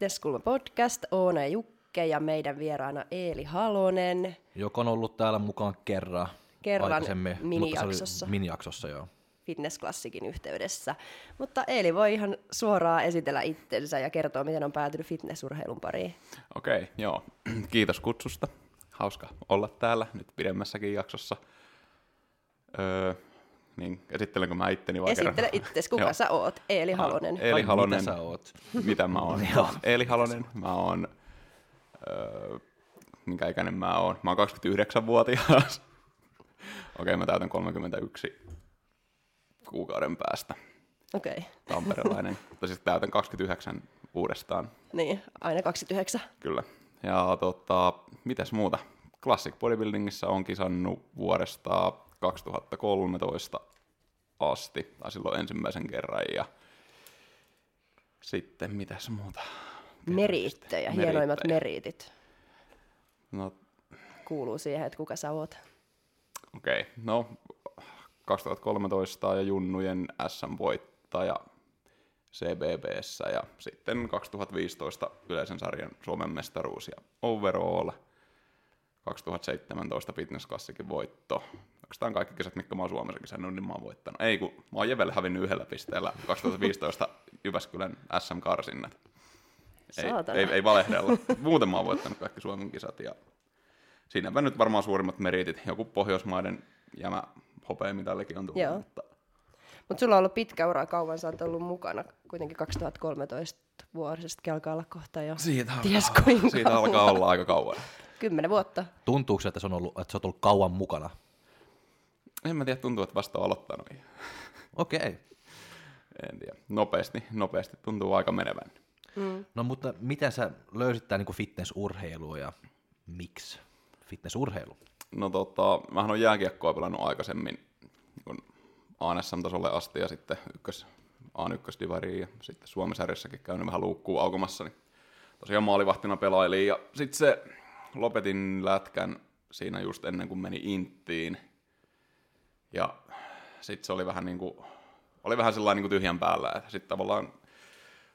Fitnesskulma podcast, Oona ja Jukke ja meidän vieraana Eeli Halonen. Joka on ollut täällä mukaan kerran. Kerran minijaksossa. Minijaksossa, joo. Fitnessklassikin yhteydessä. Mutta Eeli voi ihan suoraan esitellä itsensä ja kertoa, miten on päätynyt fitnessurheilun pariin. Okei, joo. Kiitos kutsusta. Hauska olla täällä nyt pidemmässäkin jaksossa. Öö, niin, esittelenkö mä itteni vai Esittele kerran? itses, kuka Joo. sä oot? Eeli Halonen. Eeli Halonen. Mitä sä oot? Mitä mä oon? Joo. Eeli Halonen. Mä oon... Öö, minkä ikäinen mä oon? Mä oon 29-vuotias. Okei, mä täytän 31 kuukauden päästä. Okei, okay. Tamperelainen. tai siis täytän 29 uudestaan. niin, aina 29. Kyllä. Ja tota, mitäs muuta? Classic Bodybuildingissa on kisannut vuodesta 2013 asti, tai silloin ensimmäisen kerran, ja sitten mitäs muuta? Meriittejä, hienoimmat meriitit. No Kuuluu siihen, että kuka sä oot. okei, okay. no 2013 ja Junnujen SM-voittaja CBBssä ja sitten 2015 yleisen sarjan Suomen mestaruus ja overall. 2017 Fitness Classicin voitto. Oikeastaan kaikki kisat, mitkä mä oon Suomessa kisannut, niin mä oon voittanut. Ei kun mä oon Jevelle hävinnyt yhdellä pisteellä 2015 Jyväskylän SM-karsinnat. Ei, Saatana. ei, ei valehdella. Muuten mä oon voittanut kaikki Suomen kisat ja siinäpä nyt varmaan suurimmat meritit. Joku Pohjoismaiden jämä hopeamitallikin on tullut. Joo. Mutta Mutta sulla on ollut pitkä ura, kauan sä oot ollut mukana, kuitenkin 2013 vuodesta alkaa olla kohta jo. siitä, Ties alkaa, kuinka siitä alkaa olla aika kauan. Kymmenen vuotta. Tuntuuko se, että, se on ollut, että sä oot ollut kauan mukana? En mä tiedä, tuntuu, että vasta on aloittanut. Okei. Okay. En tiedä. Nopeasti, nopeasti tuntuu aika menevän. No mutta miten sä löysit tää niinku fitnessurheilua ja miksi fitnessurheilu? No tota, mähän on jääkiekkoa pelannut aikaisemmin kun ANSM-tasolle asti ja sitten ykkös, A1 divariin ja sitten Suomen-sarjassakin käynyt vähän luukkuu aukomassa, niin tosiaan maalivahtina pelailiin ja sitten se lopetin lätkän siinä just ennen kuin meni Inttiin. Ja sitten se oli vähän niin kuin, oli vähän sellainen niin kuin tyhjän päällä, että sitten tavallaan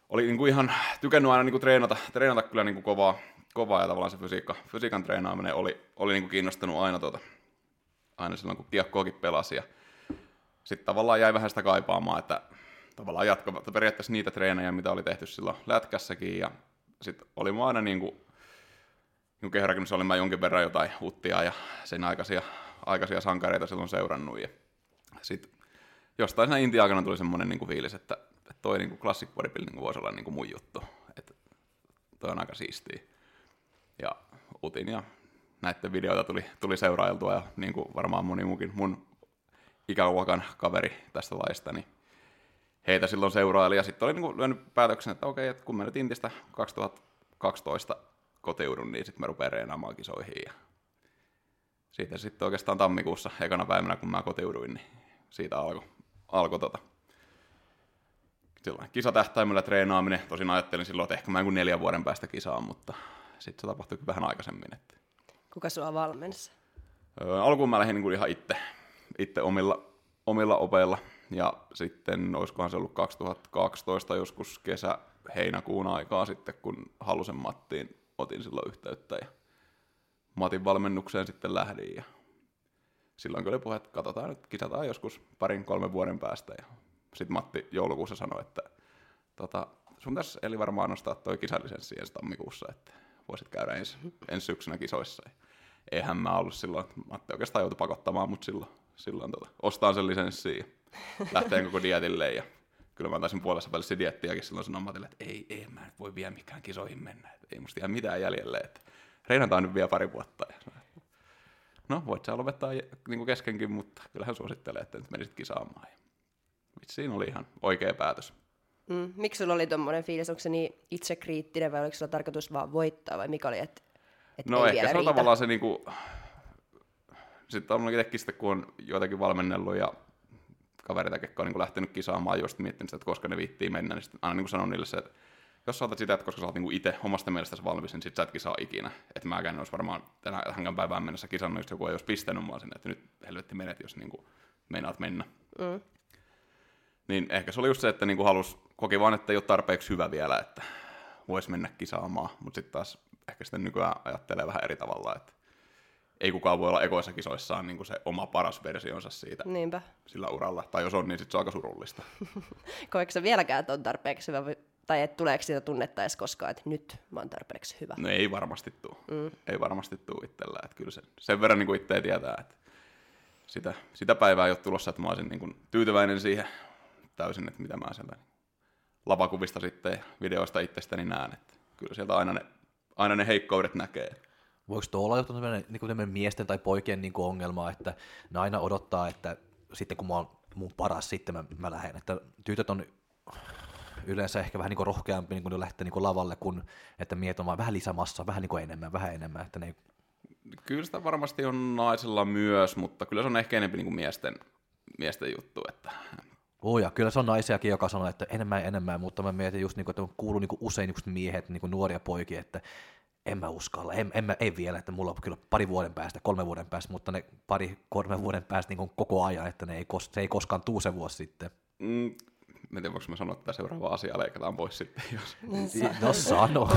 oli niin kuin ihan tykännyt aina niin kuin treenata, treenata kyllä niin kuin kovaa, kovaa ja tavallaan se fysiikka, fysiikan treenaaminen oli, oli niin kuin kiinnostanut aina, tuota, aina silloin, kun kiekkoakin pelasi. Ja sitten tavallaan jäi vähän sitä kaipaamaan, että tavallaan jatko, periaatteessa niitä treenejä, mitä oli tehty silloin lätkässäkin. Ja sitten oli mä aina niin kuin, niin kehärakennus olin mä jonkin verran jotain uttia ja sen aikaisia, aikaisia sankareita silloin seurannut. Ja sitten jostain siinä Intia-aikana tuli semmoinen niin kuin fiilis, että, että toi niin kuin classic bodybuilding voisi olla niin kuin mun juttu. Että toi on aika siistiä. Ja utin ja näiden videoita tuli, tuli seurailtua ja niin kuin varmaan moni muukin mun ikäluokan kaveri tästä laista, niin heitä silloin seuraili ja sitten oli niin kuin lyönyt päätöksen, että okei, että kun mä nyt Intistä 2012 kotiudun, niin sitten mä rupean reenaamaan kisoihin ja siitä sitten oikeastaan tammikuussa ekana päivänä, kun mä kotiuduin, niin siitä alkoi alko tota, silloin kisatähtäimellä treenaaminen. Tosin ajattelin silloin, että ehkä mä jonkun neljän vuoden päästä kisaan, mutta sitten se tapahtui vähän aikaisemmin. Että. Kuka sua valmensi? Öö, alkuun mä lähdin niin kuin ihan itse, itse omilla, omilla opeilla. Ja sitten olisikohan se ollut 2012 joskus kesä heinäkuun aikaa sitten, kun Halusen Mattiin otin silloin yhteyttä ja Matin valmennukseen sitten lähdin. Ja silloin oli puhe, että katsotaan nyt, kisataan joskus parin kolmen vuoden päästä. Ja sitten Matti joulukuussa sanoi, että tota, sun tässä eli varmaan nostaa toi kisalisenssi ensi tammikuussa, että voisit käydä ensi, ensi syksynä kisoissa. Ja eihän mä ollut silloin, Matti oikeastaan joutui pakottamaan mut silloin, silloin tota, ostaa sen lisenssiin ja lähteen koko dietille. Ja kyllä mä taisin puolessa välissä diettiäkin silloin sanoa Matille, että ei, ei mä nyt voi vielä mikään kisoihin mennä, että ei musta ihan mitään jäljelle, että reinataan nyt vielä pari vuotta. Ja no voit sä lopettaa niin keskenkin, mutta kyllähän suosittelee, että nyt menisit kisaamaan. Ja siinä oli ihan oikea päätös. Mm. Miksi sulla oli tommonen fiilis? Onko se niin itsekriittinen vai oliko sulla tarkoitus vaan voittaa vai mikä oli, että et No ei ehkä vielä se on riitä? tavallaan se niinku... Sitten on itsekin sitten, kun on joitakin valmennellut ja kavereita, jotka on niin lähtenyt kisaamaan, just miettinyt sitä, että koska ne viittii mennä, niin sitten aina niin sanon niille se, että jos sä otat sitä, että koska sä oot niinku itse omasta mielestäsi valmis, niin sit sä etkin saa ikinä. Että mäkään en olisi varmaan tänä, tähän päivään mennessä kisannut, jos joku ei olisi pistänyt mua sinne, että nyt helvetti menet, jos niinku meinaat mennä. Mm. Niin ehkä se oli just se, että niinku halus, koki vaan, että ei ole tarpeeksi hyvä vielä, että voisi mennä kisaamaan. Mutta sitten taas ehkä sitten nykyään ajattelee vähän eri tavalla, että ei kukaan voi olla ekoissa kisoissaan niin se oma paras versionsa siitä Niinpä. sillä uralla. Tai jos on, niin sitten se on aika surullista. Koetko sä vieläkään, että on tarpeeksi hyvä, tai et tuleeko sitä tunnetta edes koskaan, että nyt mä oon tarpeeksi hyvä? No ei varmasti tuu. Mm. Ei varmasti tuu itsellä. Että kyllä se, sen verran niin kuin itse tietää, että sitä, sitä päivää ei ole tulossa, että mä olisin niin kuin tyytyväinen siihen täysin, että mitä mä sieltä lavakuvista sitten ja videoista itsestäni näen. Että kyllä sieltä aina ne, aina ne heikkoudet näkee. Voiko tuo olla tämmöinen, niin tämmöinen miesten tai poikien niin kuin ongelma, että ne aina odottaa, että sitten kun mä oon mun paras, sitten mä, mä lähden. Että tytöt on yleensä ehkä vähän niin kuin rohkeampi niin kuin lähteä niin kuin lavalle, kun että miehet on vaan vähän lisämassa, vähän niin kuin enemmän, vähän enemmän. Että ne ei... Kyllä sitä varmasti on naisilla myös, mutta kyllä se on ehkä enemmän niin kuin miesten, miesten juttu. Että Oh ja kyllä se on naisiakin, joka sanoo, että enemmän ja enemmän, mutta mä mietin just niin kuin, että on kuullut niin kuin usein just miehet, niin kuin nuoria poikia, että en mä uskalla, en, en, mä, ei vielä, että mulla on kyllä pari vuoden päästä, kolme vuoden päästä, mutta ne pari, kolme vuoden päästä niin kuin koko ajan, että ne ei, kos, se ei koskaan tuu se vuosi sitten. mm, en tiedä, voinko mä sanoa, että tämä seuraava asia leikataan pois sitten, jos No sano.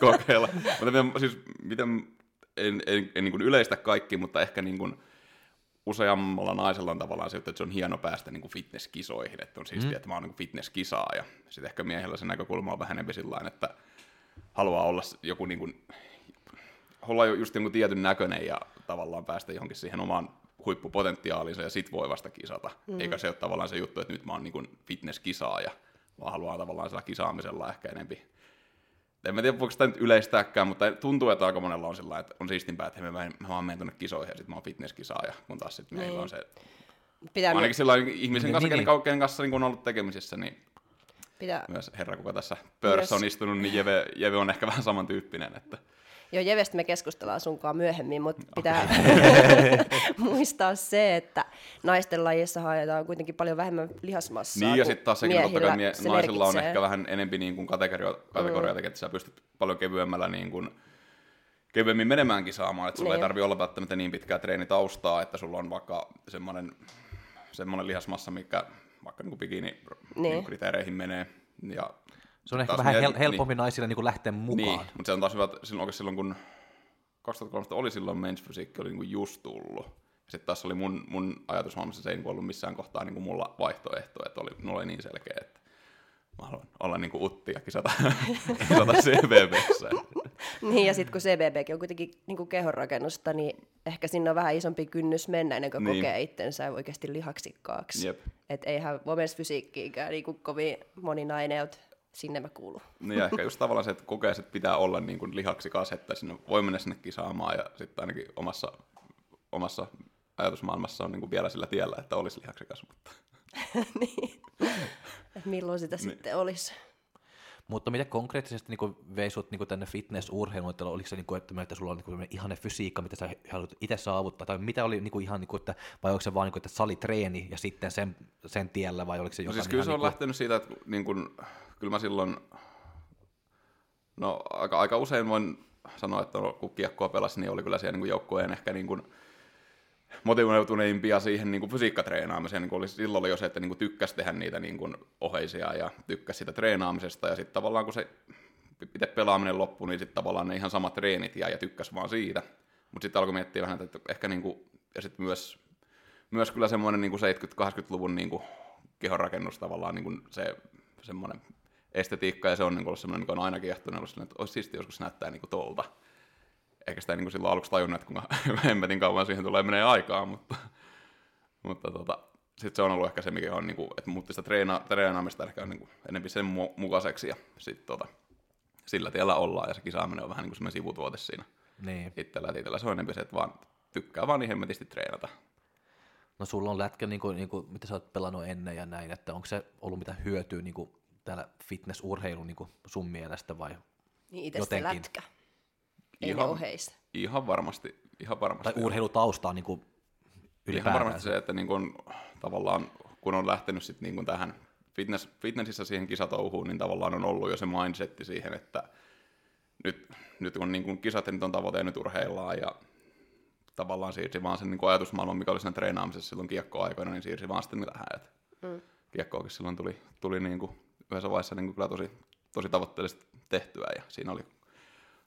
kokeilla. mutta miten, siis, miten, en, en, en niin kuin yleistä kaikki, mutta ehkä niin kuin useammalla naisella on tavallaan se, että se on hieno päästä niin kuin fitnesskisoihin, että on siistiä, mm. että mä oon niin kuin fitnesskisaaja. Sitten ehkä miehellä se näkökulma on vähän enemmän sillä että haluaa olla joku niin kuin, olla just joku tietyn näköinen ja tavallaan päästä johonkin siihen omaan huippupotentiaaliinsa ja sit voi vasta kisata. Mm. Eikä se ole tavallaan se juttu, että nyt mä oon niin fitnesskisaaja, vaan haluaa tavallaan sillä kisaamisella ehkä enempi en mä tiedä, voiko sitä nyt yleistääkään, mutta tuntuu, että aika monella on sillä että on siistimpää, että mä, mä, vaan menen tuonne kisoihin ja sitten mä oon fitnesskisaaja, kun taas sitten meillä Niin. on se, Pitää, ainakin sillä ihmisen Niin, kanssa, niin, kenen niin. kenen kanssa niin kun on ollut tekemisissä, niin pitää, myös herra, kuka tässä pöydässä Myös- on istunut, niin Jeve, Jeve on ehkä vähän samantyyppinen, että Joo, Jevestä me keskustellaan sunkaan myöhemmin, mutta pitää muistaa se, että naisten lajissa haetaan kuitenkin paljon vähemmän lihasmassaa Niin, ja sitten taas sekin, totta kai mie- Se naisilla on ehkä vähän enempi niin kuin kategorio- kategorioita, mm. että sä pystyt paljon kevyemmällä niin kuin, kevyemmin menemään kisaamaan, että sulla ei Niin. tarvi olla välttämättä niin pitkää treenitaustaa, että sulla on vaikka semmoinen, semmoinen lihasmassa, mikä vaikka niin kuin bikini Niin. niin. kriteereihin menee. Ja Se on ehkä vähän mie- hel- helpompi naisille niin kuin lähteä mukaan. Niin, mutta se on taas hyvä, että silloin, kun 2013 oli silloin Men's Physique, oli niin kuin just tullut. Sitten taas oli mun, mun ajatusmaailmassa, se ei niin kuin ollut missään kohtaa niin kuin mulla vaihtoehto, että oli, mulla oli niin selkeä, että mä haluan olla niin kuin utti ja kisata, kisata CVVssä. Niin, ja sitten kun CBBkin on kuitenkin niin kehonrakennusta, niin ehkä sinne on vähän isompi kynnys mennä ennen kuin Niin. kokee itsensä oikeasti lihaksikkaaksi. Jep. Että eihän women's fysiikkiinkään niin kovin moni nainen, sinne mä kuulun. Niin ja ehkä just tavallaan se, että kokee, että pitää olla niin kuin lihaksikas, että sinne voi mennä sinne kisaamaan ja sitten ainakin omassa, omassa ajatusmaailmassa on niin kuin vielä sillä tiellä, että olisi lihaksikas, mutta niin. Et milloin sitä Niin. sitten olisi? Mutta mitä konkreettisesti niin veisut niin tänne fitness-urheiluun, että oliko se niin kuin, että, että sulla on niin ihane fysiikka, mitä sä haluat itse saavuttaa, tai mitä oli niin kuin ihan, niin kuin, että, vai onko se vaan niin kuin, että salitreeni ja sitten sen, sen tiellä, vai oliko se No jotain siis kyllä ihan se on niin kuin, lähtenyt siitä, että niin kun, kyllä mä silloin, no aika, aika usein voin sanoa, että kun kiekkoa pelasi, niin oli kyllä siellä niin joukkueen ehkä niin kuin motivoituneimpia siihen niin kuin fysiikkatreenaamiseen. Niin kuin oli, silloin oli jo se, että niin kuin tykkäsi tehdä niitä niin kuin oheisia ja tykkäsi sitä treenaamisesta. Ja sitten tavallaan kun se itse pelaaminen loppui, niin sitten tavallaan ne ihan samat treenit jäi ja tykkäsi vaan siitä. Mutta sitten alkoi miettiä vähän, että ehkä niin kuin, ja sitten myös, myös kyllä semmoinen niin 70-80-luvun niin kuin kehonrakennus tavallaan niin kuin se semmoinen estetiikka, ja se on niin ollut semmoinen, mikä on aina kiehtonut, ollut sellainen, että olisi siistiä joskus näyttää niin kuin tolta. Eikä sitä niin kuin silloin aluksi tajunnut, että kuinka hemmetin kauan siihen tulee menee aikaa, mutta, mutta tota, sitten se on ollut ehkä se, mikä on, niin kuin, että muutti sitä treena, treenaamista ehkä niin kuin enemmän sen mu- mukaiseksi, ja sitten tota, sillä tiellä ollaan, ja se kisaaminen on vähän niin kuin semmoinen sivutuote siinä niin. itsellä, itsellä se on enemmän se, että vaan tykkää vaan niin hemmetisti treenata. No sulla on lätkä, niin kuin, niin kuin, mitä sä oot pelannut ennen ja näin, että onko se ollut mitä hyötyä niin kuin, täällä fitness-urheilun niin kuin sun mielestä vai? Niin itse se Jotenkin. lätkä. Ei ne Ihan- oheis. Ihan varmasti, ihan varmasti. Tai urheilutaustaa niin kuin Ihan ylipäätään? varmasti se, että niin kun, tavallaan kun on lähtenyt sit niin kun tähän fitness, fitnessissä siihen kisatouhuun, niin tavallaan on ollut jo se mindsetti siihen, että nyt, nyt kun niin kuin kisat ja nyt on tavoite ja nyt urheillaan ja tavallaan siirsi vaan sen niin kuin ajatusmaailman, mikä oli siinä treenaamisessa silloin kiekkoaikoina, niin siirsi vaan sitten tähän. Että mm. Kiekkoakin silloin tuli, tuli niin kuin yhdessä vaiheessa niin kuin kyllä tosi, tosi tavoitteellisesti tehtyä ja siinä oli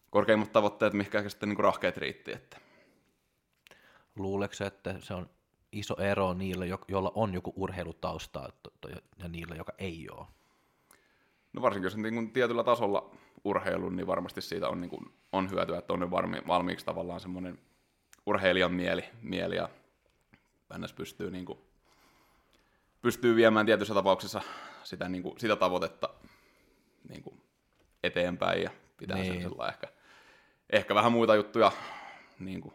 korkeimmat tavoitteet, mikä sitten niin kuin rahkeet riitti. Että. Luuleeko että se on iso ero niille, joilla on joku urheilutausta ja niillä, joka ei ole? No varsinkin jos on niin kuin tietyllä tasolla urheilun, niin varmasti siitä on, niin kuin, on hyötyä, että on ne varmi, valmiiksi tavallaan semmoinen urheilijan mieli, mieli ja ns. pystyy, niin kuin, pystyy viemään tietyissä tapauksissa sitä, niin kuin, sitä tavoitetta niin kuin eteenpäin ja pitää niin. sen ehkä, ehkä vähän muita juttuja niin kuin,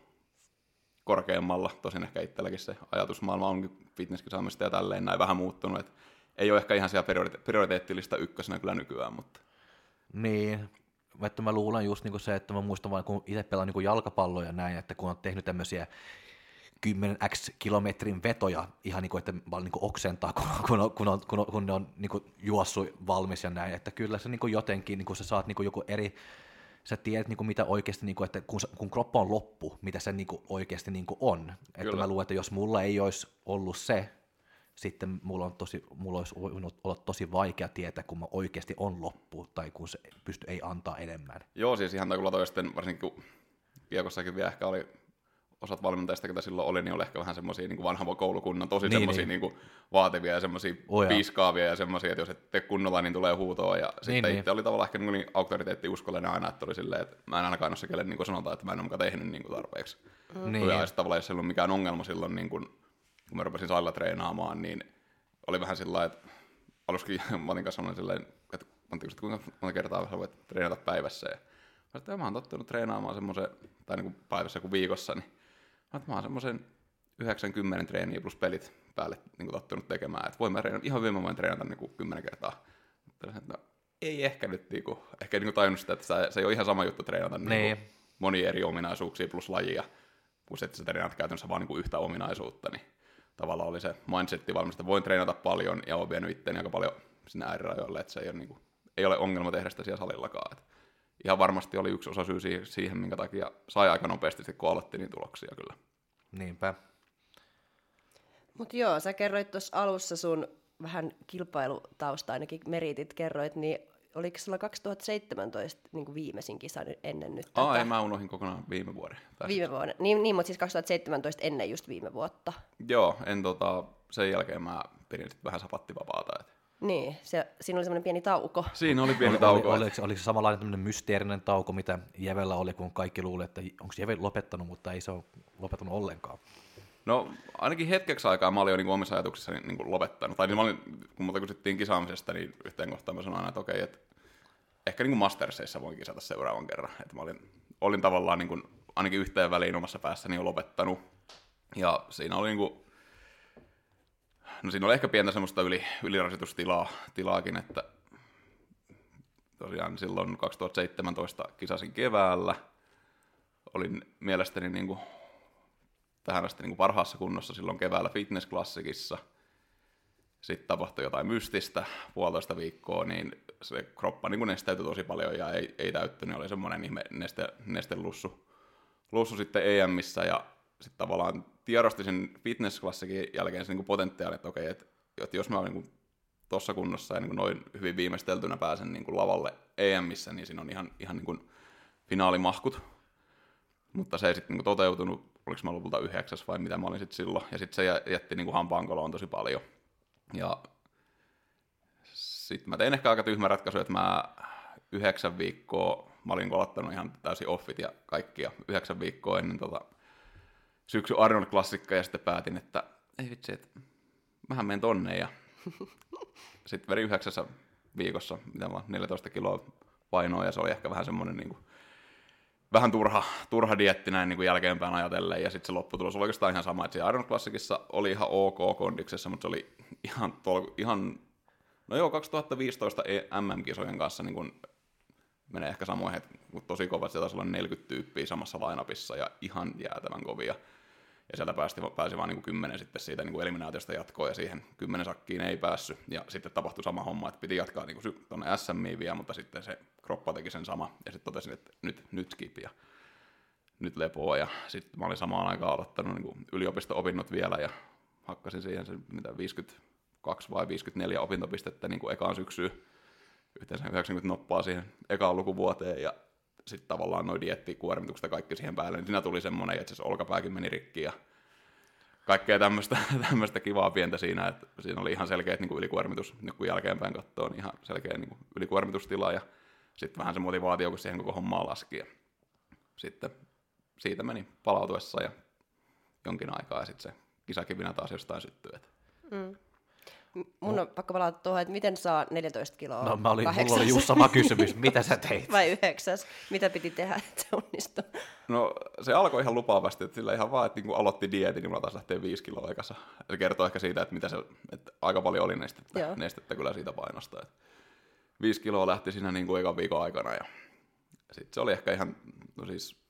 korkeammalla. Tosin ehkä itselläkin se ajatusmaailma onkin fitnesskisaamista ja tälleen näin vähän muuttunut. Et ei ole ehkä ihan siellä prioriteettilista ykkösenä kyllä nykyään, mutta... Niin, että mä luulen just niin se, että mä muistan vaan, kun itse pelaan niin jalkapalloa ja näin, että kun on tehnyt tämmöisiä 10x kilometrin vetoja ihan niin kuin, että vaan niin kuin oksentaa, kun, kun, on, kun, on, kun, on, kun ne on niin kuin juossut valmis ja näin, että kyllä se niin kuin jotenkin, niin kuin sä saat niin kuin joku eri, sä tiedät niin kuin mitä oikeasti, niin kuin, että kun, kun kroppa on loppu, mitä se niin kuin oikeasti niin kuin on. Kyllä. Että mä luulen, että jos mulla ei olisi ollut se, sitten mulla, on tosi, mulla olisi olla tosi vaikea tietää, kun mä oikeasti on loppu, tai kun se pysty, ei antaa enemmän. Joo, siis ihan takulla toi sitten, varsinkin kun kiekossakin vielä ehkä oli osat valmentajista, ketä silloin oli, niin oli ehkä vähän semmoisia niin vanhan koulukunnan, tosi niin, semmoisia niin. niin vaativia ja semmoisia oh, piiskaavia ja semmoisia, että jos et tee kunnolla, niin tulee huutoa. Ja niin, sitten niin. itse oli tavallaan ehkä niin auktoriteetti uskollinen aina, että oli silleen, että mä en ainakaan ole se, kelle niin sanotaan, että mä en ole mukaan tehnyt niin tarpeeksi. Mm. Niin. Ja sitten tavallaan, jos ei ollut mikään ongelma silloin, niin kuin, kun mä rupesin salilla treenaamaan, niin oli vähän sillä että aluskin mä olin kanssa silleen, että kuinka monta kertaa sä voit treenata päivässä. Ja mä, että mä oon tottunut treenaamaan semmoisen, tai niin kuin päivässä kuin viikossa, niin mä, mä oon semmoisen 90 treeniä plus pelit päälle niin tottunut tekemään. Että voin mä treenata, ihan hyvin mä voin treenata niin kuin 10 kertaa. Että, no, ei ehkä nyt niin kuin, ehkä niin kuin tajunnut sitä, että se, ei ole ihan sama juttu treenata niin. Niin kuin, monia eri ominaisuuksia plus lajia, plus että sä treenaat käytännössä vaan niin kuin yhtä ominaisuutta, niin tavallaan oli se mindsetti valmista. Voin treenata paljon ja olen vienyt itseäni aika paljon sinne äärirajoille, että se ei ole, niin kuin, ei ole ongelma tehdä sitä siellä salillakaan. Että ihan varmasti oli yksi osa syy siihen, minkä takia sai aika nopeasti, kun aloitti niin tuloksia kyllä. Niinpä. Mutta joo, sä kerroit tuossa alussa sun vähän kilpailutausta, ainakin meritit kerroit, niin oliko sulla 2017 niin kuin viimeisin kisa ennen nyt? Aa, tätä? ei, mä unohdin kokonaan viime vuoden. Viime vuoden, niin, niin, mutta siis 2017 ennen just viime vuotta. Joo, en tota, sen jälkeen mä pidin sitten vähän sapattivapaata. Et. Niin, se, siinä oli semmoinen pieni tauko. Siinä oli pieni tauko. Oli, oliko, oliko se samanlainen tämmöinen mysteerinen tauko, mitä Jevellä oli, kun kaikki luuli, että onko Jeve lopettanut, mutta ei se ole lopettanut ollenkaan. No ainakin hetkeksi aikaa mä olin jo niin omissa ajatuksissani niin kuin lopettanut. Tai niin mä olin, kun muuta kysyttiin kisaamisesta, niin yhteen kohtaan mä sanoin aina, että okei, että ehkä niin kuin Mastersissa voin kisata seuraavan kerran. Että mä olin, olin tavallaan niin kuin, ainakin yhteen väliin omassa päässäni jo lopettanut. Ja siinä oli niin kuin, no siinä oli ehkä pientä semmoista yli, ylirasitustilaa tilaakin, että tosiaan silloin 2017 kisasin keväällä. Olin mielestäni niin kuin tähän asti niin kuin parhaassa kunnossa silloin keväällä fitnessklassikissa. Sitten tapahtui jotain mystistä puolitoista viikkoa, niin se kroppa niin kuin nesteytyi tosi paljon ja ei, ei täyttynyt. Oli semmoinen ihme neste, nestelussu lussu sitten EMissä ja sitten tavallaan tiedosti sen fitnessklassikin jälkeen se niin potentiaali, että okei, että, että jos mä olen niin tuossa kunnossa ja niin kuin noin hyvin viimeisteltynä pääsen niin kuin lavalle EMissä, niin siinä on ihan, ihan niin kuin finaalimahkut. Mutta se ei sitten niin toteutunut, oliko mä lopulta yhdeksäs vai mitä mä olin sitten silloin. Ja sitten se jätti niin hampaankoloon tosi paljon. Ja sitten mä tein ehkä aika tyhmä ratkaisu, että mä yhdeksän viikkoa, mä olin kolottanut ihan täysin offit ja kaikkia yhdeksän viikkoa ennen tota syksy Arnold-klassikka ja sitten päätin, että ei vitsi, että mähän menen tonne ja sitten veri yhdeksässä viikossa, mitä mä 14 kiloa painoa ja se oli ehkä vähän semmoinen niin kuin, vähän turha, turha dietti näin niin kuin jälkeenpäin ajatellen, ja sitten se lopputulos oli oikeastaan ihan sama, että se Arnold Classicissa oli ihan ok kondiksessa, mutta se oli ihan, tol, ihan no joo, 2015 MM-kisojen kanssa niin kuin menee ehkä samoin, että tosi kovat, se taisi olla 40 tyyppiä samassa lainapissa ja ihan jäätävän kovia. Ja sieltä päästi, pääsi vain niin kymmenen sitten siitä niin kuin eliminaatiosta jatkoon, ja siihen kymmenen sakkiin ei päässyt. Ja sitten tapahtui sama homma, että piti jatkaa niin tuonne SMiin vielä, mutta sitten se kroppa teki sen sama. Ja sitten totesin, että nyt, nyt skip ja nyt lepoa. Ja sitten mä olin samaan aikaan aloittanut niin yliopisto-opinnot vielä, ja hakkasin siihen se mitä 52 vai 54 opintopistettä niin kuin ekaan syksyyn. Yhteensä 90 noppaa siihen ekaan lukuvuoteen, ja sitten tavallaan noin dieettikuormitukset ja kaikki siihen päälle, niin siinä tuli semmoinen, että se olkapääkin meni rikki ja kaikkea tämmöistä, tämmöistä kivaa pientä siinä, että siinä oli ihan selkeä niin ylikuormitus, nyt kun jälkeenpäin katsoo, niin ihan selkeä niin kuin ylikuormitustila ja sitten vähän se motivaatio, kun siihen koko hommaa laski ja sitten siitä meni palautuessa ja jonkin aikaa ja sitten se kisakivinä taas jostain syttyi. Mm. Mun on pakko palata tuohon, että miten saa 14 kiloa No mä olin, mulla oli just sama kysymys, mitä sä teit? Vai yhdeksäs? Mitä piti tehdä, että se onnistui? No se alkoi ihan lupaavasti, että sillä ihan vaan, että niin aloitti dietin, niin mulla taas lähtee 5 kiloa aikassa. Se kertoo ehkä siitä, että, mitä se, että aika paljon oli nestettä, Joo. nestettä kyllä siitä painosta. Että 5 kiloa lähti siinä niin kuin ekan viikon aikana ja sitten se oli ehkä ihan, no siis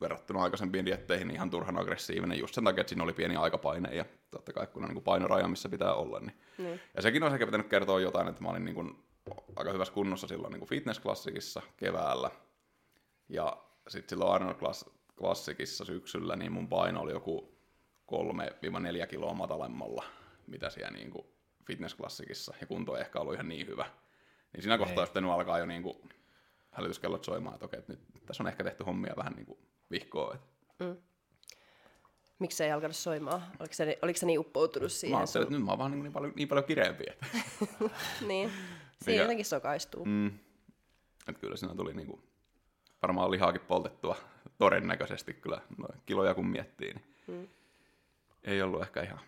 verrattuna aikaisempiin dietteihin ihan turhan aggressiivinen just sen takia, että siinä oli pieni aikapaine ja totta kai kun on niin painoraja, missä pitää olla. Niin. Mm. Ja sekin olisi ehkä pitänyt kertoa jotain, että mä olin niin kuin aika hyvässä kunnossa silloin niin fitnessklassikissa keväällä ja sitten silloin Arnold Klassikissa syksyllä, niin mun paino oli joku 3-4 kiloa matalemmalla, mitä siellä niin kuin fitnessklassikissa, ja kunto ei ehkä ollut ihan niin hyvä. Niin siinä kohtaa olisi alkaa jo niin kuin hälytyskellot soimaan, että okei, että nyt tässä on ehkä tehty hommia vähän niin kuin vihkoa. Mm. Miksi se ei alkanut soimaan? Oliko se, oliko se niin uppoutunut siihen? Mä ajattelin, että nyt mä oon vaan niin, niin, paljon, niin paljon kireempi. Niin, siinä jotenkin sokaistuu. Mm. Että kyllä siinä tuli niin kuin, varmaan lihaakin poltettua todennäköisesti kyllä noin kiloja kun miettii. Niin mm. Ei ollut ehkä ihan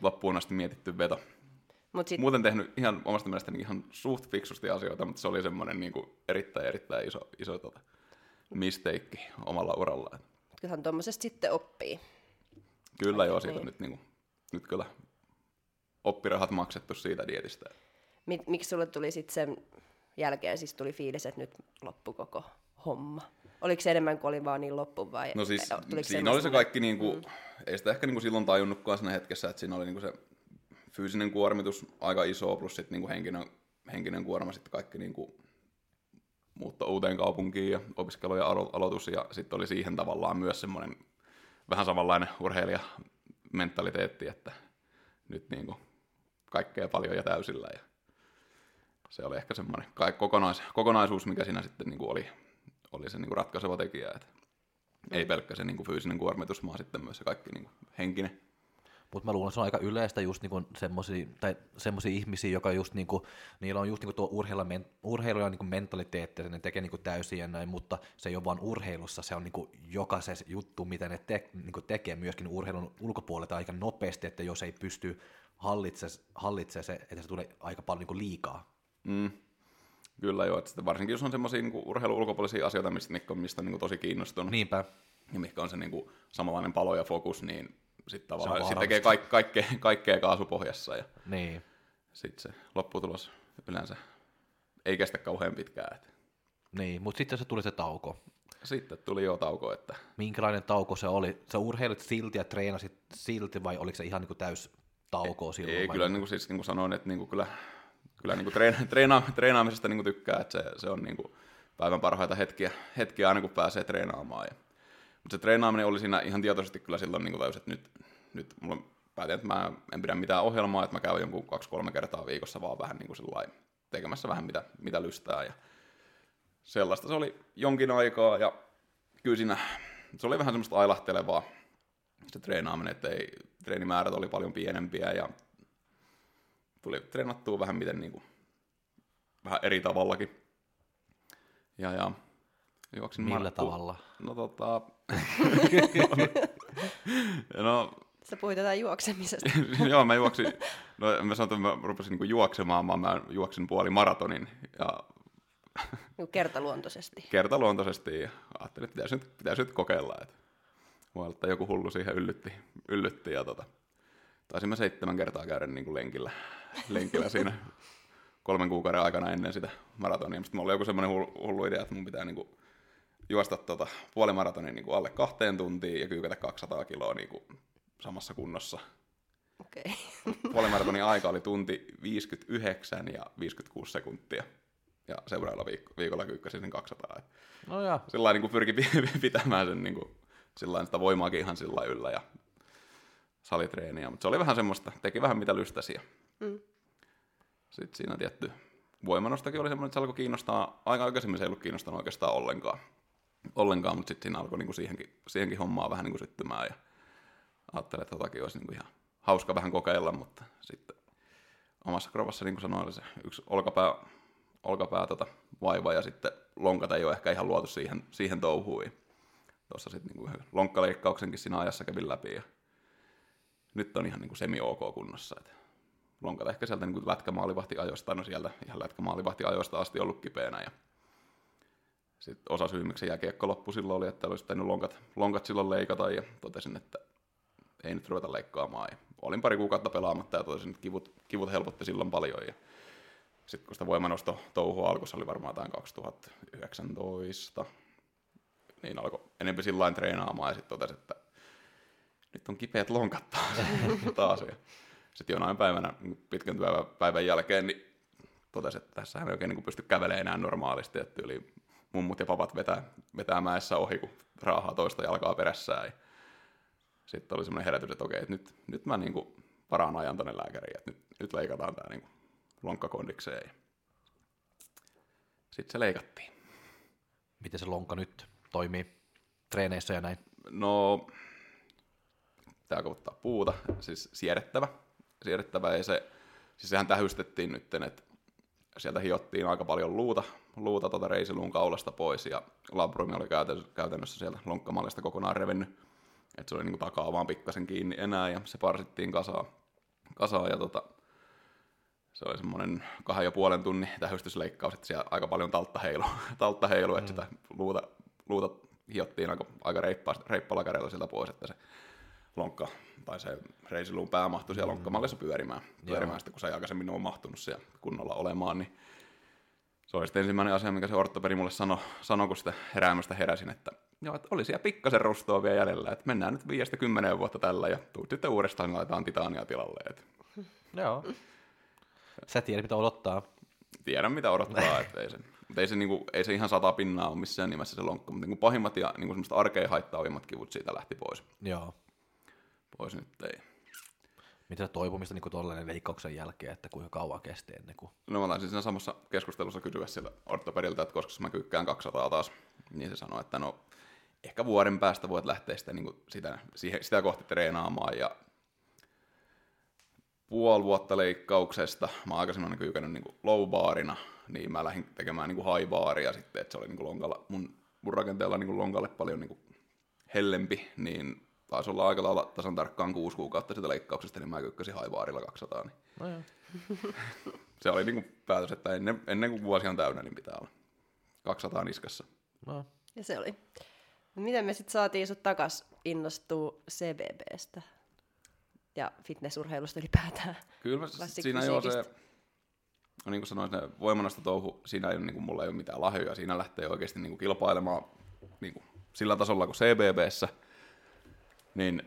loppuun asti mietitty veto. Mut sit... Muuten tehnyt ihan omasta mielestäni ihan suht fiksusti asioita, mutta se oli semmoinen niin kuin erittäin erittäin iso, iso tota, misteikki omalla uralla. Kyllähän tuommoisesta sitten oppii. Kyllä joo, siitä niin. nyt, niin kuin, nyt kyllä oppirahat maksettu siitä dietistä. Mik, miksi sulle tuli sitten sen jälkeen, siis tuli fiilis, että nyt loppu koko homma? Oliko se enemmän kuin oli vaan niin loppu vai? No siis siinä oli se kaikki, niin kuin, mm. ei sitä ehkä niin kuin silloin tajunnutkaan siinä hetkessä, että siinä oli niin kuin se fyysinen kuormitus aika iso, plus sitten niin kuin henkinen, henkinen kuorma, sitten kaikki niin kuin muutto uuteen kaupunkiin ja opiskelujen alo- aloitus, ja sitten oli siihen tavallaan myös semmoinen vähän samanlainen urheilijamentaliteetti, että nyt niin kuin kaikkea paljon ja täysillä, ja se oli ehkä semmoinen kokonais, kokonaisuus, mikä siinä sitten niin kuin oli, oli se niin kuin ratkaiseva tekijä, että ei pelkkä se niin kuin fyysinen kuormitus, vaan sitten myös se kaikki niin kuin henkinen mutta mä luulen, että se on aika yleistä just niinku semmoisia, tai semmoisia ihmisiä, joka just niinku, niillä on just niinku tuo urheilu, urheilu ja niinku mentaliteetti, että ne tekee niinku täysin ja näin, mutta se ei ole vain urheilussa, se on niinku jokaisen juttu, mitä ne te, niinku tekee myöskin urheilun ulkopuolelta aika nopeasti, että jos ei pysty hallitsemaan hallitse se, että se tulee aika paljon niinku liikaa. Mm. Kyllä joo, että varsinkin jos on semmoisia niinku urheilun ulkopuolisia asioita, mistä, mistä on niinku tosi kiinnostunut. Niinpä. Ja mikä on se niinku samanlainen palo ja fokus, niin sitten tavallaan sit tekee kaik, kaikkea, kaikkea kaasupohjassa ja niin. sitten se lopputulos yleensä ei kestä kauhean pitkään. Että. Niin, mutta sitten se tuli se tauko. Sitten tuli jo tauko. Että... Minkälainen tauko se oli? Se urheilit silti ja treenasit silti vai oliko se ihan niin kuin täys tauko silloin? Ei, kyllä niin kuin, siis, niin kuin sanoin, että niin kuin, kyllä, kyllä niin kuin treena, treena, treenaamisesta niin kuin tykkää, että se, se on niin kuin päivän parhaita hetkiä, hetkiä aina kun pääsee treenaamaan. Ja mutta se treenaaminen oli siinä ihan tietoisesti kyllä silloin niin täysin, että nyt, nyt mulla päätin, että mä en pidä mitään ohjelmaa, että mä käyn jonkun kaksi-kolme kertaa viikossa vaan vähän niin kuin tekemässä vähän mitä, mitä lystää. Ja sellaista se oli jonkin aikaa ja kyllä siinä se oli vähän semmoista ailahtelevaa se treenaaminen, että ei, treenimäärät oli paljon pienempiä ja tuli treenattua vähän miten niin kuin, vähän eri tavallakin. Ja, ja juoksin Millä Markku. tavalla? No tota... no, Sä puhuit jotain juoksemisesta. Joo, mä juoksin, no mä sanoin, että mä rupesin niinku juoksemaan, vaan mä juoksin puoli maratonin ja niinku kertaluontoisesti. Kertaluontoisesti ja ajattelin, että pitäisi nyt, pitäisi nyt kokeilla. Että voi olla, että joku hullu siihen yllytti, yllytti ja tota, taisin mä seitsemän kertaa käydä niin kuin lenkillä, lenkillä siinä kolmen kuukauden aikana ennen sitä maratonia. Sitten mulla oli joku semmoinen hullu idea, että mun pitää niin kuin juosta tota puolimaratonin niin kuin alle kahteen tuntiin ja kyykätä 200 kiloa niin kuin samassa kunnossa. Okei. Okay. Puolimaratonin aika oli tunti 59 ja 56 sekuntia. Ja seuraavalla viik- viikolla kyykkäsin sen 200. Et No joo. Sillä niin kuin pyrki pi- pitämään sen niin kuin, sillain sitä voimaakin ihan sillä yllä ja salitreeniä. Mutta se oli vähän semmoista, teki vähän mitä lystäsi. Ja Mm. Sitten siinä tietty voimanostakin oli semmoinen, että se alkoi kiinnostaa, aika aikaisemmin se ei ollut kiinnostanut oikeastaan ollenkaan, ollenkaan mutta sitten siinä alkoi niinku siihenkin, siihenkin hommaa vähän niinku syttymään ja ajattelin, että totakin olisi niinku ihan hauska vähän kokeilla, mutta sitten omassa kropassa, niin kuin sanoin, oli se yksi olkapää, olkapää tota, vaiva ja sitten lonkat ei ole ehkä ihan luotu siihen, siihen touhuun. Tuossa sitten niinku yhden lonkkaleikkauksenkin siinä ajassa kävin läpi ja nyt on ihan niinku semi-ok kunnossa. Että lonkat ehkä sieltä niin lätkämaalivahti ajoista, no sieltä ihan lätkämaalivahti ajoista asti ollut kipeänä. Ja sitten osa syy, miksi jääkiekko loppui silloin oli, että olisi pitänyt lonkat, lonkat silloin leikata ja totesin, että ei nyt ruveta leikkaamaan. Ja olin pari kuukautta pelaamatta ja totesin, että kivut, kivut helpotti silloin paljon. Ja sitten kun sitä voimanosto touhua alkoi, se oli varmaan jotain 2019, niin alkoi enemmän sillä treenaamaan ja sitten totesin, että nyt on kipeät lonkat taas. taas. Ja sitten jonain päivänä pitkän työpäivän jälkeen niin totesi, että tässä ei oikein niin pysty kävelemään enää normaalisti, että yli mummut ja papat vetää, vetää mäessä ohi, kun raahaa toista jalkaa perässään. Ja sitten oli semmoinen herätys, että okei, että nyt, nyt mä niin varaan ajan tonne lääkäriin, että nyt, nyt leikataan tämä niin lonkkakondikseen. Sitten se leikattiin. Miten se lonkka nyt toimii treeneissä ja näin? No, tämä ottaa puuta, siis siedettävä. Siedettävä ei se, siis sehän tähystettiin nyt, että sieltä hiottiin aika paljon luuta, luuta tuota reisiluun kaulasta pois ja labrumi oli käytännössä sieltä lonkkamallista kokonaan revennyt. Että se oli niinku takaa vaan pikkasen kiinni enää ja se parsittiin kasaan. kasaan ja tota, se oli semmoinen kahden ja puolen tunnin tähystysleikkaus, että siellä aika paljon taltta heilu, taltta heilu mm. että sitä luuta, luuta hiottiin aika, aika reippalla kädellä sieltä pois, että se lonkka tai se reisiluun pää mahtui siellä mm. lonkkamallissa pyörimään. pyörimään sitten, kun se ei aikaisemmin ole mahtunut siellä kunnolla olemaan, niin se oli sitten ensimmäinen asia, mikä se ortopedi mulle sanoi, sano, kun sitä heräämöstä heräsin, että joo, että oli siellä pikkasen rustoa vielä jäljellä, että mennään nyt viiestä kymmeneen vuotta tällä ja tuut sitten uudestaan, niin laitetaan titania tilalle. Että... Joo. Sä tiedät, mitä odottaa. Tiedän, mitä odottaa, että ei se, mutta ei se, niinku, ei se ihan sata pinnaa ole missään nimessä se lonkka, mutta niinku pahimmat ja niinku semmoista arkeen haittaavimmat kivut siitä lähti pois. Joo. Pois nyt ei. Mitä toipumista niin tuollainen leikkauksen jälkeen, että kuinka kauan kesti ennen kuin... No mä taisin siinä samassa keskustelussa kysyä sieltä ortopedilta, että koska mä kyykkään 200 taas, niin se sanoi, että no ehkä vuoden päästä voit lähteä sitä, niin kuin sitä, sitä kohti treenaamaan ja puoli vuotta leikkauksesta, mä oon aikaisemmin kyykännyt niin low barina, niin mä lähdin tekemään niin high baria sitten, että se oli niin lonkalla, mun, mun rakenteella niin lonkalle paljon niin hellempi, niin taisi olla aika lailla tasan tarkkaan kuusi kuukautta sitä leikkauksesta, niin mä kyykkäsin haivaarilla 200. Niin. No joo. se oli niin kuin päätös, että ennen, ennen kuin vuosi on täynnä, niin pitää olla 200 niskassa. No. Ja se oli. Miten me sitten saatiin sut takas innostua CBBstä ja fitnessurheilusta ylipäätään? Kyllä mä, siinä joo se, no niin kuin sanoin, se voimannasta touhu, siinä ei ole, niin kuin, mulla ei ole mitään lahjoja, siinä lähtee oikeasti niin kuin kilpailemaan niin kuin, sillä tasolla kuin CBBssä, niin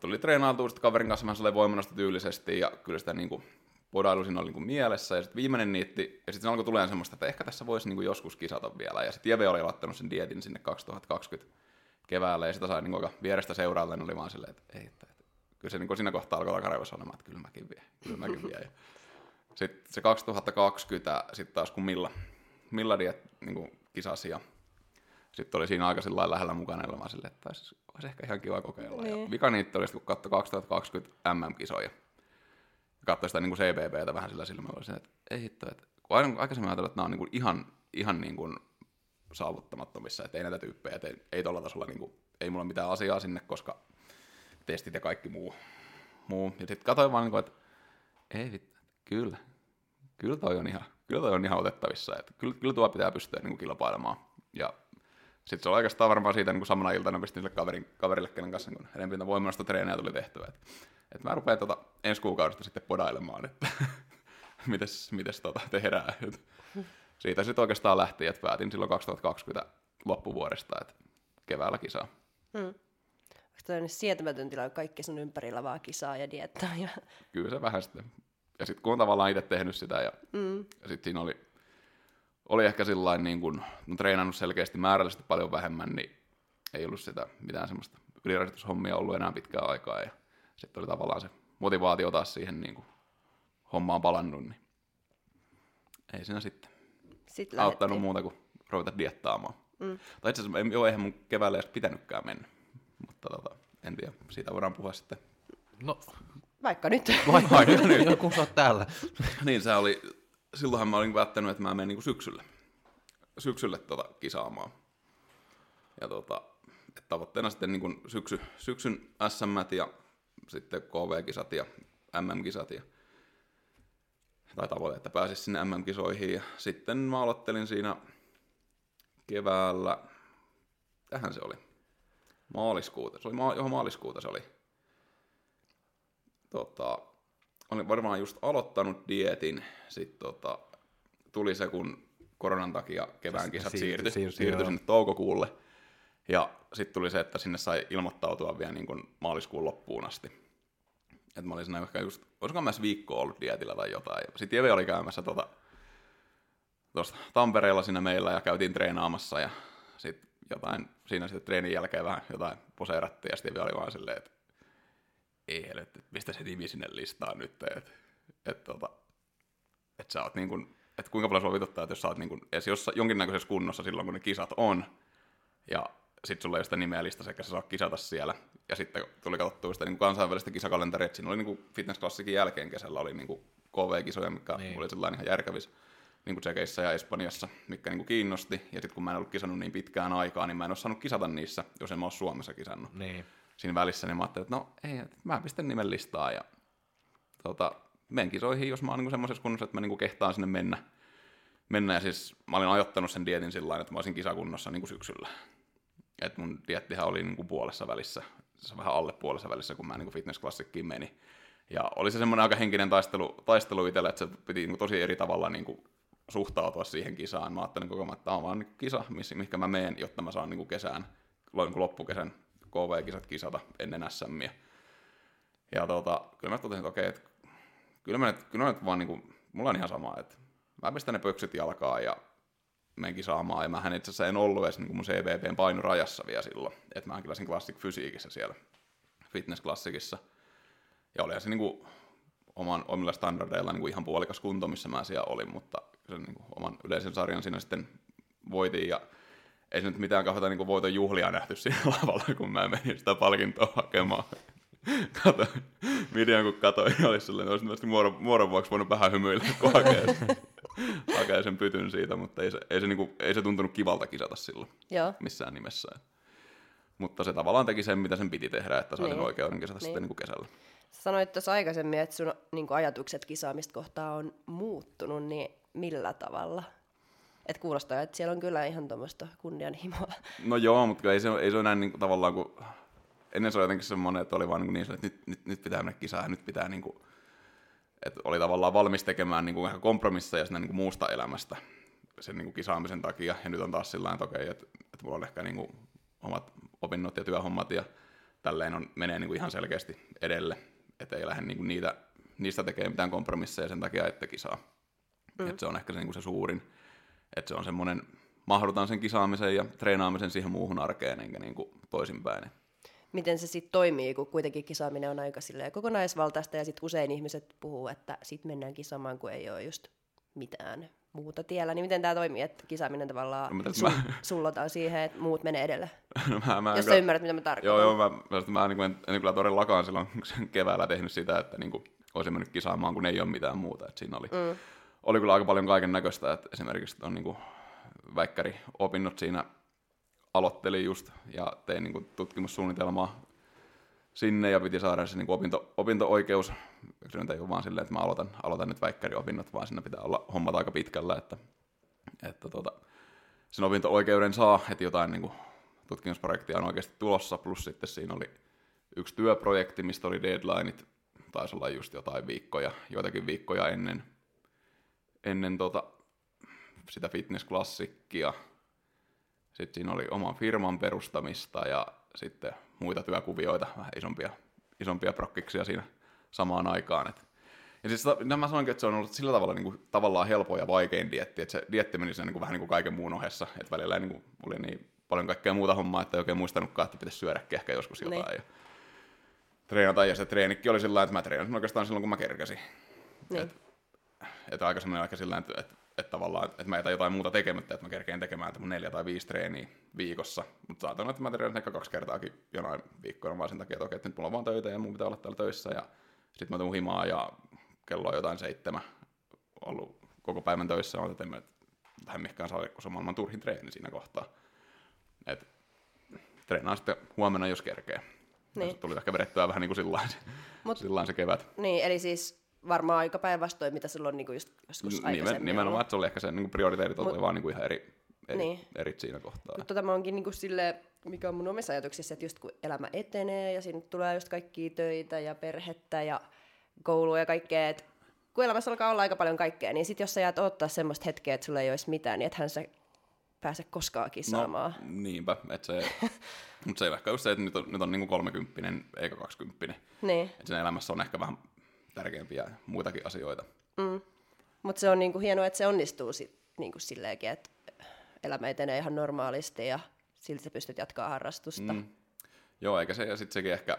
tuli treenailtua sitten kaverin kanssa vähän sellainen voimannasta tyylisesti ja kyllä sitä niin kuin, podailu siinä oli niin kuin mielessä ja sitten viimeinen niitti ja sitten alkoi tulemaan semmoista, että ehkä tässä voisi niin kuin joskus kisata vielä ja sitten Jeve oli laittanut sen dietin sinne 2020 keväällä ja sitä sai niin aika vierestä seuraalla, niin oli vaan silleen, että ei, että, että kyllä se niin kuin siinä kohtaa alkoi takaraivossa olemaan, että kyllä mäkin vie, kyllä mäkin vie. Sitten se 2020 sitten taas kun Milla, Milla diet niin kuin kisasi ja sitten oli siinä aika lähellä mukana, ja silleen, että olisi, olisi ehkä ihan kiva kokeilla. Niin. Ja vika niitä oli, kun katsoi 2020 MM-kisoja. Ja katsoi sitä niin kuin CBBtä vähän sillä silmällä, että ei hitto, että kun aikaisemmin ajatellut, että nämä on niin kuin ihan, ihan niin kuin saavuttamattomissa, että ei näitä tyyppejä, että ei, ei tuolla tasolla, niin kuin, ei mulla mitään asiaa sinne, koska testit ja kaikki muu. muu. Ja sitten katsoin vaan, niin kuin, että ei vittu, kyllä, kyllä toi on ihan, kyllä toi on ihan otettavissa, että kyllä, kyllä tuo pitää pystyä niin kuin kilpailemaan. Ja sitten se on oikeastaan varmaan siitä niin kuin samana iltana pistin sille kaverin, kaverille, kenen kanssa kun enemmän voimallista treenejä tuli tehtyä. Että, että mä rupean tota ensi kuukaudesta sitten podailemaan, että mites, mites tota tehdään. siitä sitten oikeastaan lähti, että päätin silloin 2020 loppuvuodesta, että keväällä kisaa. Onko toi nyt sietämätön tila, kun kaikki sun ympärillä vaan kisaa ja diettaa? Ja... Kyllä se vähän sitten. Ja sitten kun on tavallaan itse tehnyt sitä ja, Mm. ja sitten siinä oli, oli ehkä sillä niin kun no, treenannut selkeästi määrällisesti paljon vähemmän, niin ei ollut sitä mitään semmoista ylirasitushommia ollut enää pitkään aikaa. Ja sitten oli tavallaan se motivaatio taas siihen niin kuin hommaan palannut, niin ei siinä sitten Sitten auttanut lähdettiin. muuta kuin ruveta diettaamaan. Mm. Tai itse asiassa, ei- joo, eihän mun keväällä edes pitänytkään mennä. Mutta tota, en tiedä, siitä voidaan puhua sitten. No, Vaikka nyt. vaikka nyt, kun sä oot täällä. niin, se oli, silloinhan mä olin päättänyt, että mä menen niinku syksyllä, syksylle tota kisaamaan. Ja tota, tavoitteena sitten niinku syksy, syksyn SM ja sitten KV-kisat ja MM-kisat. Ja, tai tavoite, että pääsis sinne MM-kisoihin. Ja sitten mä aloittelin siinä keväällä, tähän se oli, maaliskuuta, se oli maa, johon maaliskuuta se oli. Tota, olin varmaan just aloittanut dietin, sitten tota, tuli se, kun koronan takia kevään kisat siirtyi- siirtyi, siirtyi, siirtyi joo. sinne toukokuulle. Ja sitten tuli se, että sinne sai ilmoittautua vielä niin kuin maaliskuun loppuun asti. Et mä olin siinä ehkä just, olisikohan mä edes viikko ollut dietillä tai jotain. Sitten Jeve oli käymässä tota, tuosta Tampereella siinä meillä ja käytiin treenaamassa ja sitten jotain, siinä sitten treenin jälkeen vähän jotain poseerattiin ja sitten Jeve oli vaan silleen, että ei helvetti, mistä se nimi sinne listaan nyt, että et, tota, et sä oot niin kuin, että kuinka paljon sua vituttaa, että jos sä oot niin kuin, edes jossain, jonkinnäköisessä kunnossa silloin, kun ne kisat on, ja sitten sulla ei ole sitä nimeä listassa, eikä sä saa kisata siellä. Ja sitten tuli katsottua sitä niin kuin kansainvälistä kisakalenteria, että siinä oli niin kuin fitness-klassikin jälkeen kesällä oli niin kuin KV-kisoja, mikä Niin. niin. oli sellainen ihan järkevissä niin kuin Tsekeissä ja Espanjassa, mikä niin kuin kiinnosti. Ja sitten kun mä en ollut kisannut niin pitkään aikaa, niin mä en ole saanut kisata niissä, jos en mä ole Suomessa kisannut Niin. Siinä välissä, niin mä ajattelin, että no ei, mä pistän nimen listaa ja tota, menen kisoihin, jos mä oon niin semmoisessa kunnossa, että mä niin kehtaan sinne mennä. mennä. Ja siis mä olin ajoittanut sen dietin sillä että mä olisin kisakunnossa niin syksyllä. Et mun diettihän oli niin puolessa välissä, se vähän alle puolessa välissä, kun mä niin fitnessklassikkiin meni. Ja oli se semmoinen aika henkinen taistelu, taistelu itselle, että se piti niin tosi eri tavalla niin suhtautua siihen kisaan. Mä ajattelin koko ajan, että tämä on vaan kisa, mihinkä mä meen, jotta mä saan niin kesään, niin loppukesän KV-kisat kisata ennen SMiä. Ja tota, kyllä mä totesin, että okei, että kyllä mä nyt, kyllä mä nyt vaan niinku, mulla on ihan sama, että mä pistän ne pöksyt jalkaan ja menen kisaamaan. Ja mähän itse asiassa en ollut edes niinku mun CVPn painurajassa vielä silloin. Että mä kilasin Classic Fysiikissä siellä, Fitness Classicissa. Ja olihan se niinku oman, omilla standardeilla niinku ihan puolikas kunto, missä mä siellä olin, mutta se niinku oman yleisen sarjan siinä sitten voitin ja ei se nyt mitään kauheita niinku voiton juhlia nähty siinä lavalla, kun mä menin sitä palkintoa hakemaan. Kato, videon kun katsoin, niin oli silleen, olisi muodon, muodon vuoksi voinut vähän hymyillä, kun hakee, hakee sen pytyn siitä, mutta ei se, ei, se, niinku, ei se tuntunut kivalta kisata silloin Joo. missään nimessä. Mutta se tavallaan teki sen, mitä sen piti tehdä, että sai sen Niin. oikeuden kisata Niin. sitten niinku kesällä. Sä sanoit tuossa aikaisemmin, että sun niin ajatukset kisaamista kohtaa on muuttunut, niin millä tavalla? Et kuulostaa, että siellä on kyllä ihan tuommoista kunnianhimoa. No joo, mutta ei se, ei se ole näin niin kuin, tavallaan kuin... Ennen se oli jotenkin semmoinen, että oli vaan niin, niin että nyt, nyt, nyt pitää mennä kisaan ja nyt pitää niin kuin, että oli tavallaan valmis tekemään niin kuin ehkä kompromisseja siinä niin kuin muusta elämästä sen niin kuin kisaamisen takia. Ja nyt on taas sillä tavalla, että okei, että, että mulla on ehkä niin kuin omat opinnot ja työhommat ja tälleen on, menee niin kuin ihan selkeästi edelle. Että ei lähde niin kuin niitä, niistä tekemään mitään kompromisseja sen takia, että kisaa. Mm. Että se on ehkä se, niin kuin se suurin. Että se on semmoinen, mahdotan sen kisaamisen ja treenaamisen siihen muuhun arkeen, enkä niin kuin toisinpäin. Miten se sitten toimii, kun kuitenkin kisaaminen on aika silleen kokonaisvaltaista ja sitten usein ihmiset puhuu, että sitten mennään kisaamaan, kun ei ole just mitään muuta tiellä. Niin miten tämä toimii, että kisaaminen tavallaan No, sul- mä- sullotaan siihen, että muut menee edelle? No, mä, mä, Jos sä kyllä- ymmärrät, mitä mä tarkoitan. Joo, joo, mä, mä, mä niin kuin, en, en kyllä todellakaan silloin keväällä tehnyt sitä, että niin kuin, olisin mennyt kisaamaan, kun ei ole mitään muuta. Et siinä oli, mm. Oli kyllä aika paljon kaiken näköistä, että esimerkiksi on niin kuin, väikkäriopinnot siinä aloittelin just ja tein niin kuin, tutkimussuunnitelmaa sinne ja piti saada se niin kuin opinto, opinto-oikeus. Se nyt ei ole vaan silleen, että mä aloitan, aloitan nyt väikkäriopinnot, vaan siinä pitää olla hommat aika pitkällä, että, että tuota, sen opinto-oikeuden saa, että jotain niin kuin, tutkimusprojektia on oikeasti tulossa, plus sitten siinä oli yksi työprojekti, mistä oli deadlineit, taisi olla just jotain viikkoja, joitakin viikkoja ennen, ennen tota, sitä fitnessklassikkia. Sitten siinä oli oman firman perustamista ja sitten muita työkuvioita, vähän isompia, isompia prokkiksia siinä samaan aikaan. Et ja siis no mä sanoinkin, että se on ollut sillä tavalla niin kuin, tavallaan helpoin ja vaikein dietti, että se dietti meni sen niin kuin, vähän niin kuin kaiken muun ohessa, että välillä niin kuin, oli niin paljon kaikkea muuta hommaa, että ei oikein muistanutkaan, että pitäisi syödäkin ehkä joskus jotain. Niin. Ja treenata, ja se treenikki oli sillä että mä treenasin oikeastaan silloin, kun mä kerkesin. Niin. Että et aikaisemmin aika sillä että et, et tavallaan, että mä jätän jotain muuta tekemättä, että mä kerkeen tekemään mun neljä tai viisi treeniä viikossa. Mutta saatan että mä treenasin ehkä kaksi kertaakin jonain viikkoina vaan sen takia, että okei, että nyt mulla on vaan töitä ja mun pitää olla täällä töissä. Ja sitten mä tuun himaa ja kello on jotain seitsemän ollut koko päivän töissä, on, että en mä vähän mihinkään saa, kun se on maailman turhin treeni siinä kohtaa. Et treenaan sitten huomenna, jos kerkee. Niin. Tuli ehkä vedettyä vähän niin kuin sillain, Mut, sillain se kevät. Niin, eli siis varmaan aika päinvastoin, mitä silloin niin kuin just joskus Nimen, aikaisemmin Nimenomaan, että se oli ehkä se niin prioriteetit Mut, oli vaan niin kuin ihan eri, eri, niin. eri siinä kohtaa. Mutta tämä onkin niin kuin sille, mikä on mun omissa ajatuksissa, että just kun elämä etenee ja sinne tulee just kaikkia töitä ja perhettä ja koulua ja kaikkea, että kun elämässä alkaa olla aika paljon kaikkea, niin sitten jos sä jäät ottaa semmoista hetkeä, että sulla ei olisi mitään, niin ethän sä pääse koskaan kisaamaan. No, niinpä, että se, mutta se ei ehkä just se, että nyt on, nyt on niin 30 eikä 20. Niin. Että sen elämässä on ehkä vähän tärkeämpiä muitakin asioita. Mm. Mutta se on niinku hienoa, että se onnistuu sit, niinku silleenkin, että elämä etenee ihan normaalisti ja silti sä pystyt jatkaa harrastusta. Mm. Joo, eikä se, ja sitten sekin ehkä,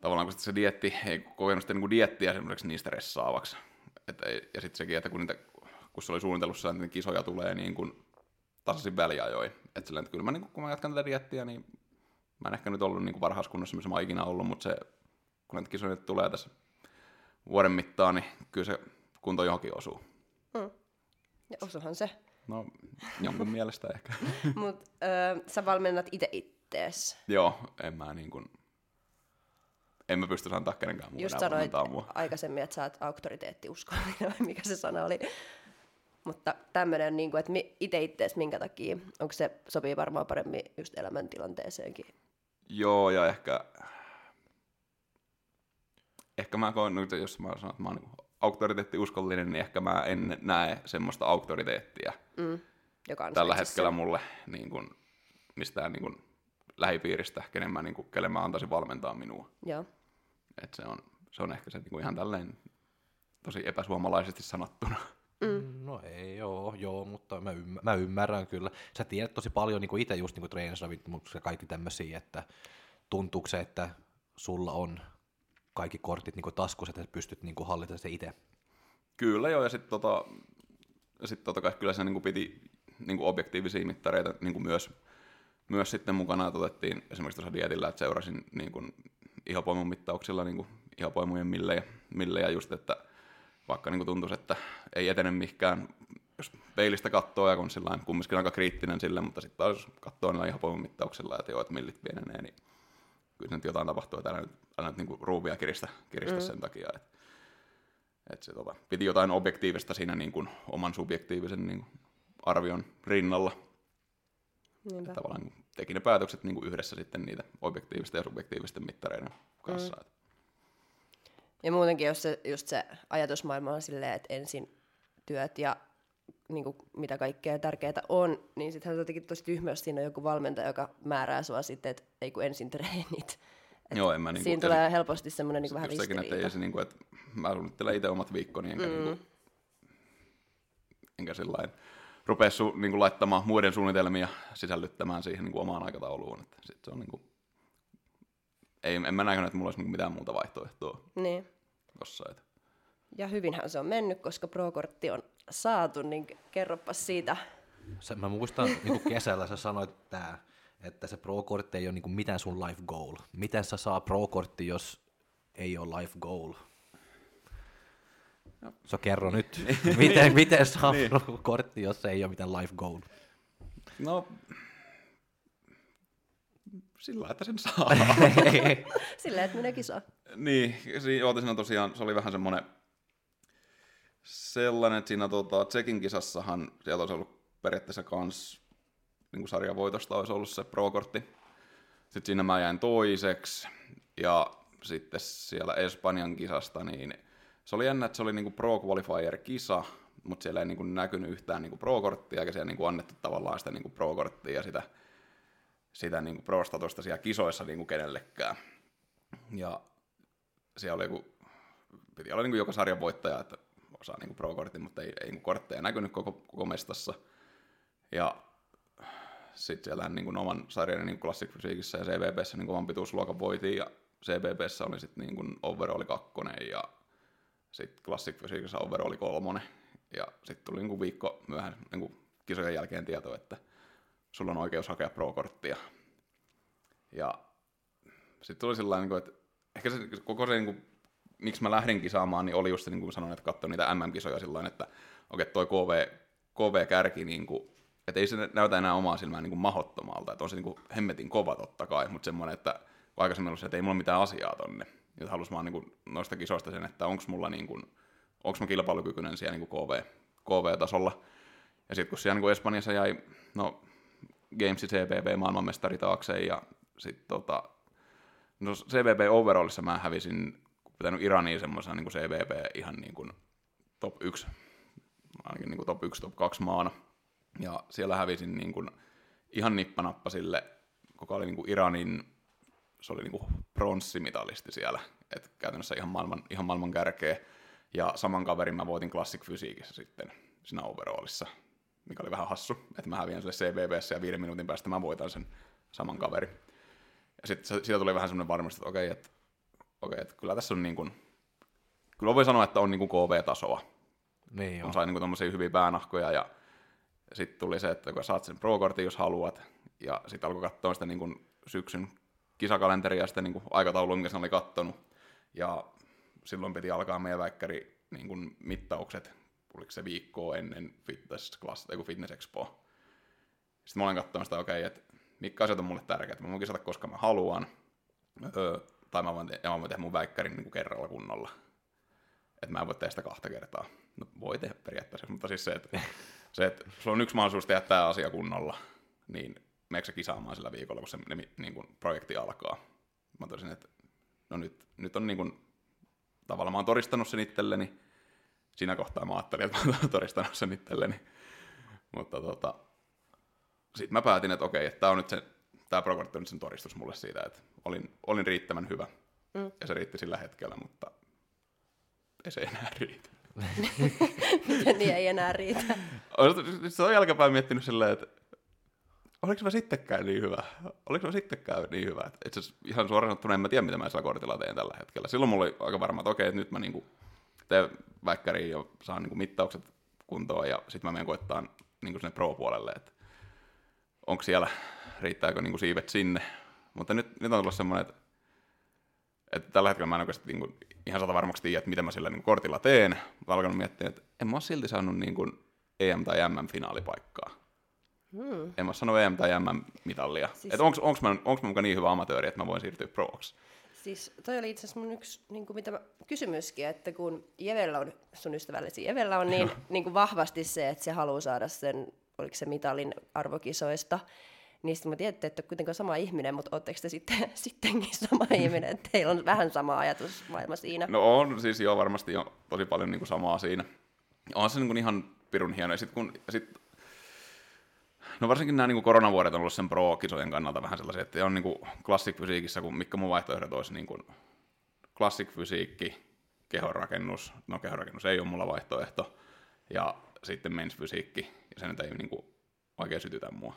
tavallaan kun se dietti, ei kokenut sitä niin diettiä semmoiseksi niin stressaavaksi. Et, ja sitten sekin, että kun, niitä, kun se oli suunnitellussa, että kisoja tulee niin kuin tasaisin väliajoin. Että sillä, että kyllä mä, niin kun mä jatkan tätä diettiä, niin mä en ehkä nyt ollut niin varhaiskunnossa, missä mä oon ikinä ollut, mutta se, kun näitä kisoja tulee tässä vuoden mittaan, niin kyllä se kunto johonkin osuu. Mm. Ja osuhan se. No, jonkun mielestä ehkä. Mutta sä valmennat itse ittees. Joo, en mä niin kuin, en mä pysty antaa kenenkään muun Just sanoit mua. aikaisemmin, että sä oot auktoriteettiuskollinen, vai mikä se sana oli. Mutta tämmöinen, niin kuin, että itse ittees minkä takia, onko se sopii varmaan paremmin just elämäntilanteeseenkin? Joo, ja ehkä, ehkä mä koen, jos mä sanon, että mä oon niin auktoriteettiuskollinen, niin ehkä mä en näe semmoista auktoriteettia mm, joka on tällä hetkellä sen. mulle niin kuin, mistään niin kuin, lähipiiristä, kenen mä, niin kuin, kelle mä antaisin valmentaa minua. Joo. Et se, on, se on ehkä se niin kuin ihan tälleen tosi epäsuomalaisesti sanottuna. Mm. No ei joo, joo, mutta mä, ymmär, mä ymmärrän kyllä. Sä tiedät tosi paljon niin itse just niin treenisravittumuksia ja kaikki tämmöisiä, että tuntuuko se, että sulla on kaikki kortit niin taskussa, että pystyt niin hallita se itse? Kyllä joo, ja sitten tota, sit tota kai kyllä se niin piti niin objektiivisia mittareita niin myös, myös sitten mukana, otettiin esimerkiksi tuossa dietillä, että seurasin niin kuin ihopoimun mittauksilla niin ihopoimujen millejä, millejä just, että vaikka niin tuntuisi, että ei etene mihinkään, jos peilistä katsoo ja kun sillä kumminkin aika kriittinen sille, mutta sitten taas katsoo niillä ihopoimun mittauksilla, että joo, että millit pienenee, niin kyllä nyt jotain tapahtuu, että nyt, nyt niin ruuvia kiristä, kiristä mm. sen takia. Että, että se, tota, piti jotain objektiivista siinä niin kuin, oman subjektiivisen niin kuin, arvion rinnalla. Niinpä. Tavallaan teki ne päätökset niin kuin yhdessä sitten niitä objektiivisten ja subjektiivisten mittareiden kanssa. Mm. Ja muutenkin, jos se, just se ajatusmaailma on silleen, että ensin työt ja niin kuin, mitä kaikkea tärkeää on, niin sittenhän on jotenkin tosi tyhmä, jos siinä on joku valmentaja, joka määrää sua sitten, että ei kun ensin treenit. Et Joo, en mä niinku, siinä tulee helposti semmoinen niin vähän ristiriita. Sekin, että, se, niin kuin, että mä suunnittelen itse omat viikkoni, enkä, mm. niin kuin, enkä sillain rupea su, niin kuin laittamaan muiden suunnitelmia sisällyttämään siihen niin kuin omaan aikatauluun. Että sit se on niin kuin, ei, en mä näkään, että mulla olisi niin mitään muuta vaihtoehtoa. Niin. Tossa, että. Ja hyvinhän se on mennyt, koska Pro-kortti on saatu, niin kerropa siitä. Se, mä muistan niin kesällä sä sanoit tää, että se Pro-kortti ei ole niin mitään sun life goal. Miten sä saa Pro-kortti, jos ei ole life goal? No. So kerro nyt, miten, miten saa niin. Pro-kortti, jos ei ole mitään life goal? No, sillä että sen saa. sillä että minäkin saa. Niin, siinä tosiaan, se oli vähän semmoinen sellainen, että siinä tota, Tsekin kisassahan sieltä olisi ollut periaatteessa kans niin kuin sarjavoitosta olisi ollut se pro-kortti. Sitten siinä mä jäin toiseksi ja sitten siellä Espanjan kisasta, niin se oli jännä, että se oli niin kuin pro qualifier kisa, mutta siellä ei niin kuin näkynyt yhtään niin kuin pro-korttia, eikä siellä niin kuin annettu tavallaan sitä niin kuin pro-korttia ja sitä, sitä niin kuin pro-statusta siellä kisoissa niin kuin kenellekään. Ja siellä oli joku, piti olla niin kuin joka sarjan voittaja, että osaa niin kuin pro-kortin, mutta ei, ei niin kuin kortteja näkynyt koko, koko mestassa. Ja sitten siellä niin kuin oman sarjan niin Classic ja CVPssä niin oman pituusluokan voitiin, ja CVPssä oli sitten niin kuin overall kakkonen, ja sitten Classic Physiquissä overall kolmonen. Ja sitten tuli niin kuin viikko myöhään niin kuin kisojen jälkeen tieto, että sulla on oikeus hakea pro-korttia. Ja sitten tuli sellainen, niin että ehkä se koko se, niin kuin, miksi mä lähdin kisaamaan, niin oli just se, niin kuin sanoin, että katsoin niitä MM-kisoja sillä että okei, toi KV, KV-kärki, niin kuin, että ei se näytä enää omaa silmään niin kuin mahottomalta, että on se niin kuin hemmetin kova totta kai, mutta semmoinen, että aikaisemmin se, että ei mulla mitään asiaa tonne. Nyt halusin vaan niin kuin noista kisoista sen, että onko mulla niin kuin, onko mä kilpailukykyinen siellä niin kuin KV, KV-tasolla. Ja sitten kun siellä niin kuin Espanjassa jäi, no Games CVP maailmanmestari taakse ja sitten tota, no CVP overallissa mä hävisin, pitänyt Iraniin semmoisena niin CVP ihan niin kuin top 1, ainakin niin kuin top 1, top 2 maana. Ja siellä hävisin niin kuin ihan nippanappa sille, kuka oli niin kuin Iranin, se oli niin kuin pronssimitalisti siellä, että käytännössä ihan maailman, ihan maailman kärkeä. Ja saman kaverin mä voitin Classic Fysiikissä sitten siinä overallissa, mikä oli vähän hassu, että mä häviän sille CVVssä ja viiden minuutin päästä mä voitan sen saman kaverin. Ja sitten siitä tuli vähän semmoinen varmistus, että okei, että, okei, että kyllä tässä on niin kuin, kyllä voi sanoa, että on niin kuin KV-tasoa. Niin On sai niin kuin hyviä päänahkoja ja sitten tuli se, että saat sen pro-kortin, jos haluat, ja sitten alkoi katsoa sitä niin kuin syksyn kisakalenteria ja sitä niin kuin aikataulua, minkä se oli kattonut. Ja silloin piti alkaa meidän väikkäri niin kuin mittaukset, oliko se viikkoa ennen fitness, class, fitness expo. Sitten mä olen katsonut sitä, okei, okay, että mitkä asiat on mulle tärkeät. Mä voin kisata, koska mä haluan, öö, tai mä voin, te- mä voin tehdä mun väikkärin niin kuin kerralla kunnolla. Että mä en voi tehdä sitä kahta kertaa. No voi tehdä periaatteessa, mutta siis se, että, se, että sulla on yksi mahdollisuus tehdä tämä asia kunnolla, niin meneekö kisaamaan sillä viikolla, kun se niin kuin, projekti alkaa. Mä tosin, että no nyt, nyt on niin kuin, tavallaan mä oon todistanut sen itselleni. Siinä kohtaa mä ajattelin, että mä oon todistanut sen itselleni. Mutta tota, sitten mä päätin, että okei, että tämä on nyt se, tämä projekti on nyt sen todistus mulle siitä, että olin, olin riittävän hyvä. Mm. Ja se riitti sillä hetkellä, mutta ei se enää riitä. niin ei enää riitä. Se on jälkeenpäin miettinyt silleen, että oliko mä sittenkään niin hyvä? Oliko mä sittenkään niin hyvä? Itse ihan suoraan sanottuna en mä tiedä, mitä mä sillä kortilla teen tällä hetkellä. Silloin mulla oli aika varma, että okei, että nyt mä niinku teen väikkäriin ja saan niinku mittaukset kuntoon ja sitten mä menen koittaa niinku sinne pro-puolelle, että onko siellä, riittääkö niinku siivet sinne. Mutta nyt, nyt on tullut semmoinen, että, että tällä hetkellä mä en oikeasti niinku ihan sata varmaksi tiedä, että mitä mä sillä niinku kortilla teen. Mä alkanut miettiä, että en mä ole silti saanut niinku EM- tai MM-finaalipaikkaa. Hmm. En mä sano EM- tai MM-mitallia. Siis... Että onko, onko, mä, onko mä mukaan niin hyvä amatööri, että mä voin siirtyä proksi? Siis toi oli itse asiassa mun yksi niin kuin mitä mä, kysymyskin, että kun Jevellä on, sun ystävällesi Jevellä on niin, niin kuin vahvasti se, että se haluaa saada sen, oliko se mitalin arvokisoista, niin sitten mä tiedätte, että kuitenkaan sama ihminen, mutta ootteko te sitten, sittenkin sama ihminen, että teillä on vähän sama ajatus maailma siinä? No on siis jo varmasti jo tosi paljon niin kuin samaa siinä. On se niin kuin ihan pirun hieno. Ja sit kun, sit, no varsinkin nämä niin kuin koronavuodet on ollut sen pro-kisojen kannalta vähän sellaisia, että on niin kuin classic fysiikissä, kun mikä mun vaihtoehdot olisi niin kuin classic fysiikki, kehonrakennus, no kehonrakennus ei ole mulla vaihtoehto, ja sitten mens fysiikki, ja se nyt ei niin kuin oikein sytytä mua.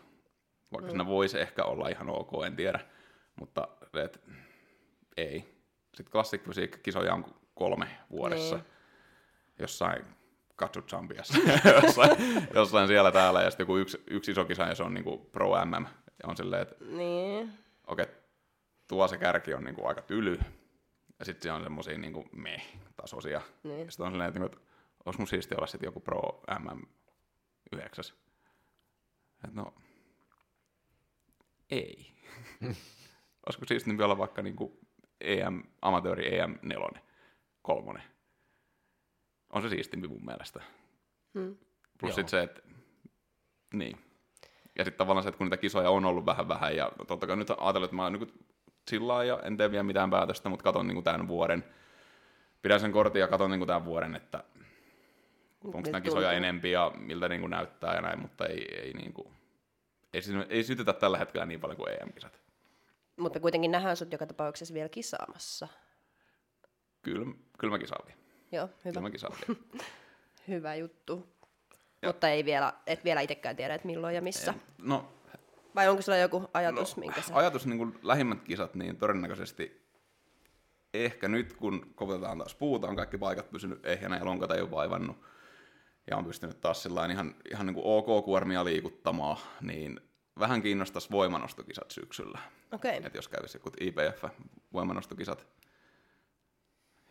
Vaikka mm. siinä voisi ehkä olla ihan ok, en tiedä, mutta et, ei. Sitten classic fysiikki kisoja on kolme vuodessa. Niin. Jossain Katsu-Champiassa, jossain, jossain, siellä täällä, ja sitten joku yksi, yksi iso kisa, ja se on niinku Pro MM, ja on silleen, että niin. okei, okay, tuo se kärki on niinku aika tyly, ja sitten siellä on semmosia niinku meh-tasoisia, niin. ja sitten on silleen, että, niinku, olisi mun siisti olla sitten joku Pro MM 9. Et no, ei. Olisiko siisti olla vaikka niinku EM, amatööri EM 4, kolmonen on se siistimpi mun mielestä. Hmm. Plus sitten se, että niin. Ja sitten tavallaan se, että kun niitä kisoja on ollut vähän vähän, ja totta kai nyt ajatellut, että mä oon niin sillä ja en tee vielä mitään päätöstä, mutta katon niin tämän vuoden, pidän sen kortin ja katon niin tämän vuoden, että onko nämä kisoja enempi ja miltä niin kuin näyttää ja näin, mutta ei, ei, niin kuin, ei, ei sytytä tällä hetkellä niin paljon kuin EM-kisat. Mutta kuitenkin nähdään sut joka tapauksessa vielä kisaamassa. Kyllä, kyllä mä kisaan vielä. Joo, Kyllä hyvä, mä kisaan vielä. hyvä juttu. Ja- Mutta ei vielä, et vielä itsekään tiedä, että milloin ja missä. No, Vai onko sulla joku ajatus, no minkä sä... ajatus niin kuin lähimmät kisat, niin todennäköisesti ehkä nyt, kun koputetaan taas puuta, on kaikki paikat pysynyt ehjänä ja lonkat ei ole vaivannut, ja on pystynyt taas ihan, ihan niin kuin ok-kuormia liikuttamaan, niin vähän kiinnostaisi voimanostokisat syksyllä. Okei, okay. Et jos kävisi joku IPF, voimanostokisat,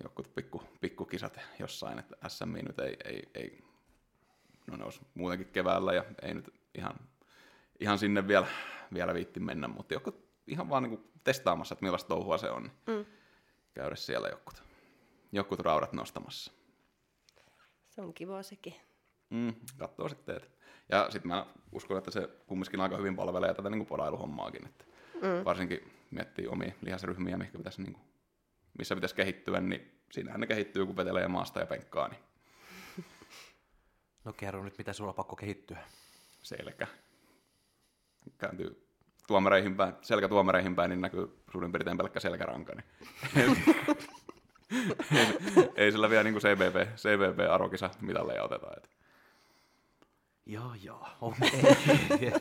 jokut pikku, pikkukisat jossain, että SMI nyt ei, ei, ei, no ne olisi muutenkin keväällä ja ei nyt ihan, ihan sinne vielä, vielä viitti mennä, mutta joku ihan vaan niin testaamassa, että millaista touhua se on, niin Mm. käydä siellä jokut, jokut raudat nostamassa. se on kiva sekin. Mm, katsoo sitten, että. Ja sitten mä uskon, että se kumminkin aika hyvin palvelee tätä niin palailuhommaakin. Että Mm. Varsinkin miettii omia lihasryhmiä, mikä pitäisi, niin kuin, missä pitäisi kehittyä, niin siinähän ne kehittyy, kun vetelee maasta ja penkkaa, niin No kerro nyt, mitä sulla on pakko kehittyä. selkä kääntyy tuomareihin päin, selkä tuomareihin päin, niin näkyy suurin piirtein pelkkä selkäranka. Niin. ei, ei sillä vielä niin kuin CBB, CBB arvokisa mitalleja oteta. Että. Joo, joo. Okei.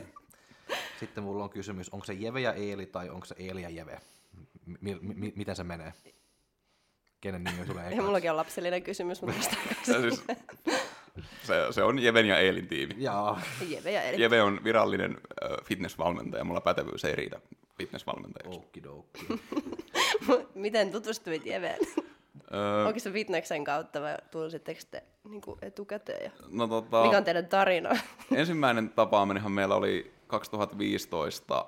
Sitten mulla on kysymys, onko se Jeve ja Eeli tai onko se Eeli ja Jeve? M- mi- miten se menee? Kenen nimi tulee ekaksi? mullakin on lapsellinen kysymys, mutta siis, se, se on Jeven ja Eelin tiimi. Jaa. Jeve ja Eli. Jeve on virallinen äh, fitnessvalmentaja, mulla pätevyys ei riitä fitnessvalmentajaksi. Okidoki. Miten tutustuit Jeveen? Öö, Onko se fitneksen kautta vai tunsitteko te niin etukäteen? Ja... no, tota, Mikä on teidän tarina? ensimmäinen tapaaminen meillä oli 2015.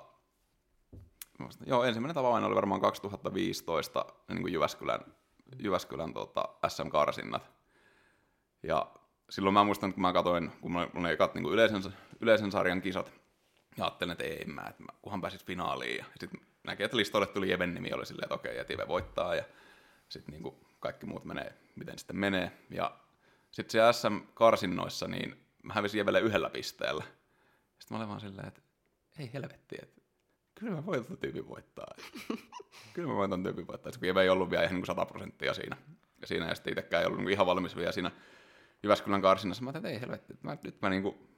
Muista- Joo, ensimmäinen tapaaminen oli varmaan 2015 niin kuin Jyväskylän, Jyväskylän tota, SM-karsinnat. Ja silloin mä muistan, kun mä katsoin, kun mulla oli ekat niin kuin yleisen, yleisen sarjan kisat, ja ajattelin, että ei mä, että mä, kunhan pääsis finaaliin. Ja sitten näkee, että listoille tuli Jeven nimi, oli silleen, että okei, että Jeve voittaa. Ja sitten niin kuin kaikki muut menee, miten sitten menee. Ja sitten siellä SM-karsinnoissa, niin mä hävisin Jevelle yhdellä pisteellä. Sitten mä olin vaan silleen, että ei helvetti, että kyllä mä voin ton tyypin voittaa. kyllä mä voin ton tyypin voittaa. Kun Jeve ei ollut vielä ihan niin kuin 100 prosenttia siinä. Ja siinä ja sitten itsekään ei ollut niin ihan valmis vielä siinä Jyväskylän karsinnassa. Mä ajattelin, että ei helvetti, että mä, nyt mä niin kuin,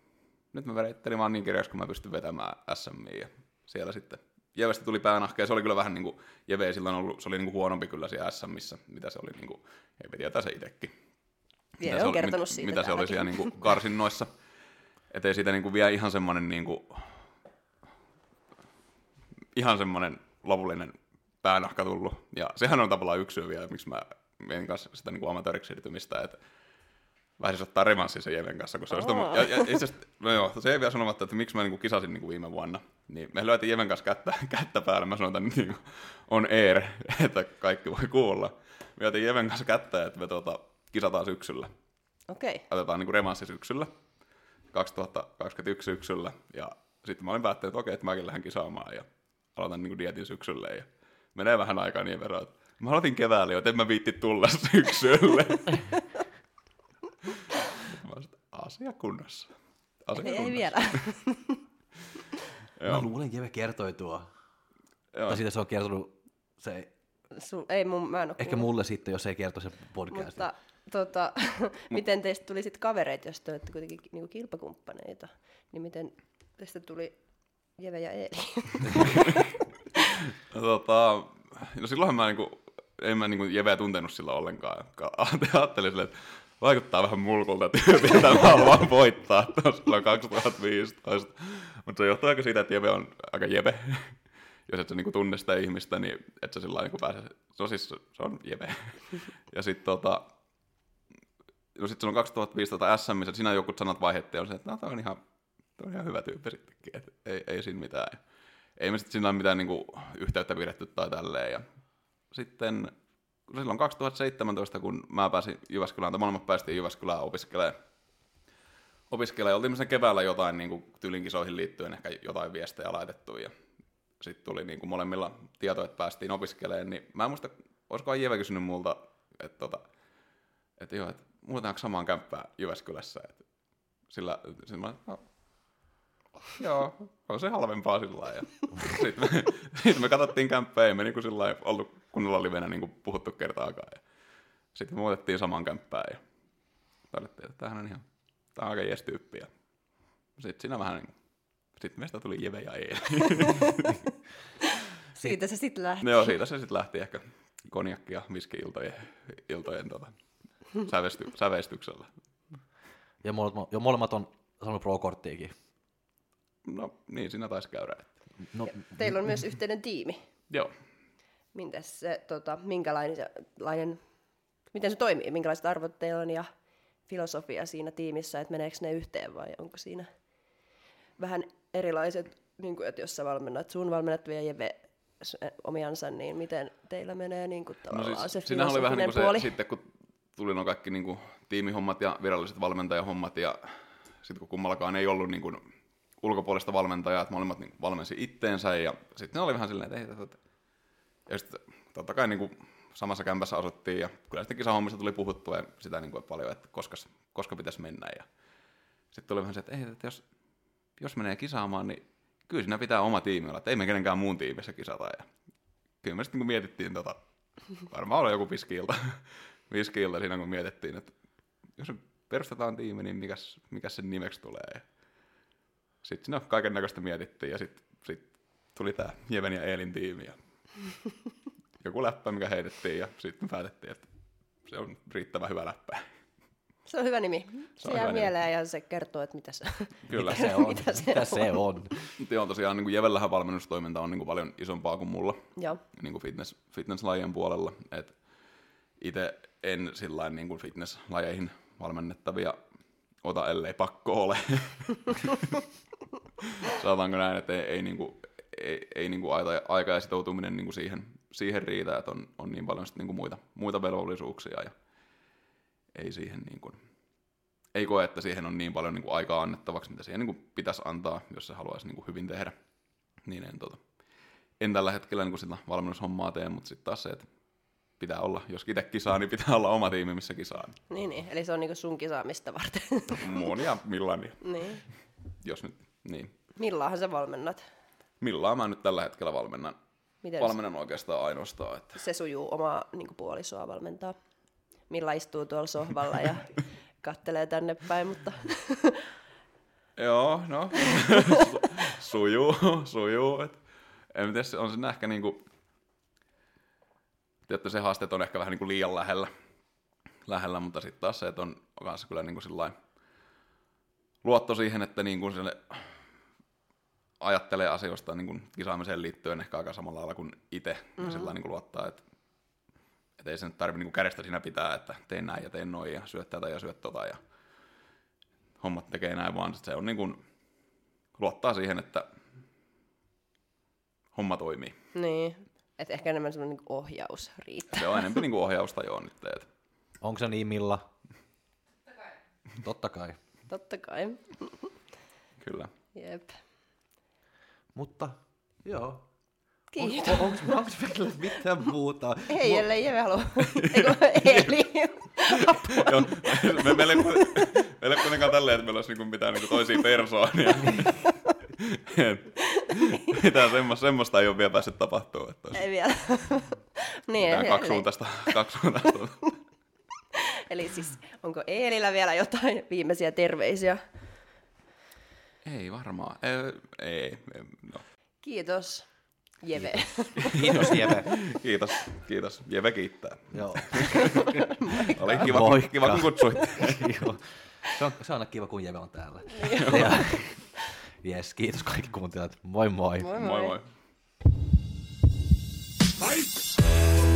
nyt mä verittelin vaan niin kirjaksi, kun mä pystyn vetämään SMI ja siellä sitten Jevestä tuli päänahka ja se oli kyllä vähän niin kuin, Jeve ei silloin ollut, se oli niin kuin huonompi kyllä siellä SMissä, mitä se oli niin kuin, ei tietää se itsekin. Jeve Mitä se on oli- kertonut mit- siitä Mitä se oli siellä niin kuin karsinnoissa. Että ei siitä niin kuin vielä ihan semmoinen niin kuin, ihan semmoinen lopullinen päänahka tullut. Ja sehän on tavallaan yksi syy vielä, miksi mä menin kanssa sitä niin kuin amatööriksi siirtymistä, että vähän ottaa revanssi sen Jeven kanssa, kun se Aa. tommo- ja, ja itse asiassa, no joo, se ei vielä sanomatta, että miksi mä niin kuin kisasin niin kuin viime vuonna. Niin me lyötiin Jeven kanssa kättä, kättä päällä, mä sanoin, että nyt niin kuin on air, että kaikki voi kuulla. Me lyötiin Jeven kanssa kättä, että me tuota, kisataan syksyllä Okei. otetaan niinku remanssi syksyllä, 2021 syksyllä, ja sitten mä olin päättänyt, että okei, että mäkin lähden kisaamaan, ja aloitan niinku dietin syksyllä, ja menee vähän aikaa niin verran, että mä aloitin keväällä jo, että en mä viitti tulla syksylle. Mä asia kunnossa. Asia Ei, ei kunnossa. vielä. Mä Joo, luulen, Jeve kertoi tuo. joo. Tai siitä se on kertonut, se, Sul, ei mun, mä en ole ehkä kuullut. mulle sitten, jos ei kerto se podcast. Mutta tota, miten teistä tuli sitten kavereita, jos te olette kuitenkin niinku kilpakumppaneita? Niin miten teistä tuli Jeve ja Eeli? No, tota, no silloinhan mä niinku, en mä niinku Jeveä tuntenut sillä ollenkaan. Ka- Ajattelin silleen, että vaikuttaa vähän mulkulta tyypiltä, mä haluan voittaa tuossa silloin 2015. Mutta se johtuu aika siitä, että Jeve on aika Jeve. Jos et sä niinku tunne sitä ihmistä, niin et sä sillä niinku pääse, se on siis, se on Jeve. Ja sitten tota, no sit silloin 2015 SMissä, siinä joku sanat vaihdettiin, on se, että no, toi on ihan, toi on ihan hyvä tyyppi sittenkin, että ei, ei siinä mitään. Ei me sitten siinä ole mitään niinku yhteyttä pidetty tai tälleen. Ja sitten silloin 2017, kun mä pääsin Jyväskylään, tai molemmat päästiin Jyväskylään opiskelemaan, opiskelemaan. Oltiin sen keväällä jotain niin tylinkisoihin liittyen ehkä jotain viestejä laitettu ja sitten tuli niin kuin molemmilla tieto, että päästiin opiskelemaan, niin mä en muista, olisikohan Jeve kysynyt multa, että, tota, että joo, että muutetaanko samaan kämppään Jyväskylässä? Et sillä, sillä mä, no, joo, on se halvempaa sillä. Ja sitten me, sit me katsottiin kämppää, ei me niinku sillä lailla ollut kunnolla livenä niinku puhuttu kertaakaan. Ja sitten me muutettiin saman kämppään ja todettiin, että tämähän on ihan, tämä on aika jees tyyppi. Ja sitten siinä vähän niin sitten meistä tuli Jeve ja Eeli. Siitä se sitten lähti. No joo, siitä se sitten lähti ehkä konjakki- ja viski-iltojen iltojen, tota, sävesty, säveistyksellä. Ja molemmat, ja molemmat on saanut pro-korttiikin. No niin, siinä taisi käydä. Että. No, Teillä on myös yhteinen tiimi. Joo. Mitäs se, tota, minkälainen, se- lainen, miten se toimii? Minkälaiset arvot teillä on ja filosofia siinä tiimissä, että meneekö ne yhteen vai onko siinä vähän erilaiset, niin kuin, että jos sä valmennat, sun valmennat vielä Jeve s- omiansa, niin miten teillä menee niin kuin, No tavallaan siis, se siinähän oli vähän niin kuin filosofinen se, sitten kun tuli nuo kaikki niin kuin, tiimihommat ja viralliset valmentajahommat ja sitten kun kummallakaan ei ollut niin kuin, ulkopuolista valmentajaa, että molemmat niin valmensi itteensä ja sitten ne oli vähän silleen, että ei. Ja sitten totta kai niin kuin, samassa kämpässä asuttiin ja kyllä sitten kisahommista tuli puhuttua ja sitä niin kuin, paljon, että koska, koska pitäisi mennä ja sitten tuli vähän se, että, ei, että jos, jos menee kisaamaan, niin kyllä siinä pitää oma tiimi olla, että ei me kenenkään muun tiimissä kisata ja kyllä me sitten niin mietittiin tota, varmaan oli joku viskiilta, viskiilta siinä, kun mietittiin, että jos perustetaan tiimi, niin mikäs, mikäs sen nimeksi tulee. Sitten siinä kaiken näköistä mietittiin ja sitten sit tuli tämä Jeven ja Eelin tiimi ja joku läppä, mikä heitettiin ja sitten päätettiin, että se on riittävän hyvä läppä. Se on hyvä nimi. Se, on jää hyvä nimi. mieleen ja se kertoo, että mitä se Kyllä. mitä se on. mitä se Mitä on. se on? Joo, tosiaan niin kuin Jevellähän valmennustoiminta on niin kuin paljon isompaa kuin mulla Joo. niin kuin fitness, fitnesslajien puolella. Et itse en sillä niin kuin fitnesslajeihin valmennettavia ota, ellei pakko ole. Sanotaanko näin, että ei, ei, niin kuin, ei, ei niin kuin aika, aika ja sitoutuminen niin kuin siihen, siihen riitä, että on, on niin paljon sit niin kuin muita, muita velvollisuuksia ja ei siihen niin kuin, ei koe, että siihen on niin paljon niin kuin aikaa annettavaksi, mitä siihen niin kuin pitäisi antaa, jos se haluaisi niin kuin hyvin tehdä. Niin en, tota, en tällä hetkellä niin kuin sitä valmennushommaa tee, mutta sitten taas se, että pitää olla, jos itse kisaa, niin pitää olla oma tiimi, missä kisaa. Niin, niin. Eli se on niinku sun kisaamista varten. Mun ja Millan, niin. jos nyt, niin. Millahan sä valmennat? Millään mä nyt tällä hetkellä valmennan, Miten valmennan oikeastaan ainoastaan. Että. se sujuu omaa niin puolisoa valmentaa? Milla istuu tuolla sohvalla ja kattelee tänne päin, mutta Joo, no, sujuu, sujuu. Et. En tiedä, se on siinä ehkä niinku, tietty se haasteet on ehkä vähän niinku liian lähellä, lähellä mutta sitten taas se, että on kanssa kyllä niinku sillain luotto siihen, että niinku sille ajattelee asioista niinku kisaamiseen liittyen ehkä aika samalla lailla kuin itse, mm-hmm. ja sillä niinku luottaa, että et ei se nyt tarvitse niinku kädestä siinä pitää, että teen näin ja teen noin ja syöt tätä ja syöt tota ja hommat tekee näin, vaan se on niin kuin, luottaa siihen, että homma toimii. niin. Et ehkä enemmän semmoinen niin ohjaus riittää. Se on enemmän niin kuin ohjausta joo nyt. Et. Onko se niin, Milla? Totta kai. Totta kai. Kyllä. Jep. Mutta joo. Kiitos. On, on, onko meillä mitään muuta? Ei, ellei Jeve halua. Eikö, Eli. Joo, me, meillä, ei, meillä ei kuitenkaan tälleen, että meillä olisi niin mitään niin toisia persoonia. Et mitään semmoista, semmoista ei ole vielä päässyt tapahtumaan. Että olisi Ei vielä. niin, mitään eli, kaksisuuntaista, kaksisuuntaista. eli siis onko Eelillä vielä jotain viimeisiä terveisiä? Ei varmaan. Ei, ei, ei no. Kiitos, Jeve. Kiitos, Jeve. Kiitos, kiitos. Jeve kiittää. Joo. Oli kiva, Moikka. kiva kun kutsuitte. Joo. Se on, se on aina kiva, kun Jeve on täällä. Ja, yes, kiitos kaikki kuuntelijat. Moi moi. Moi Moi moi. Fight!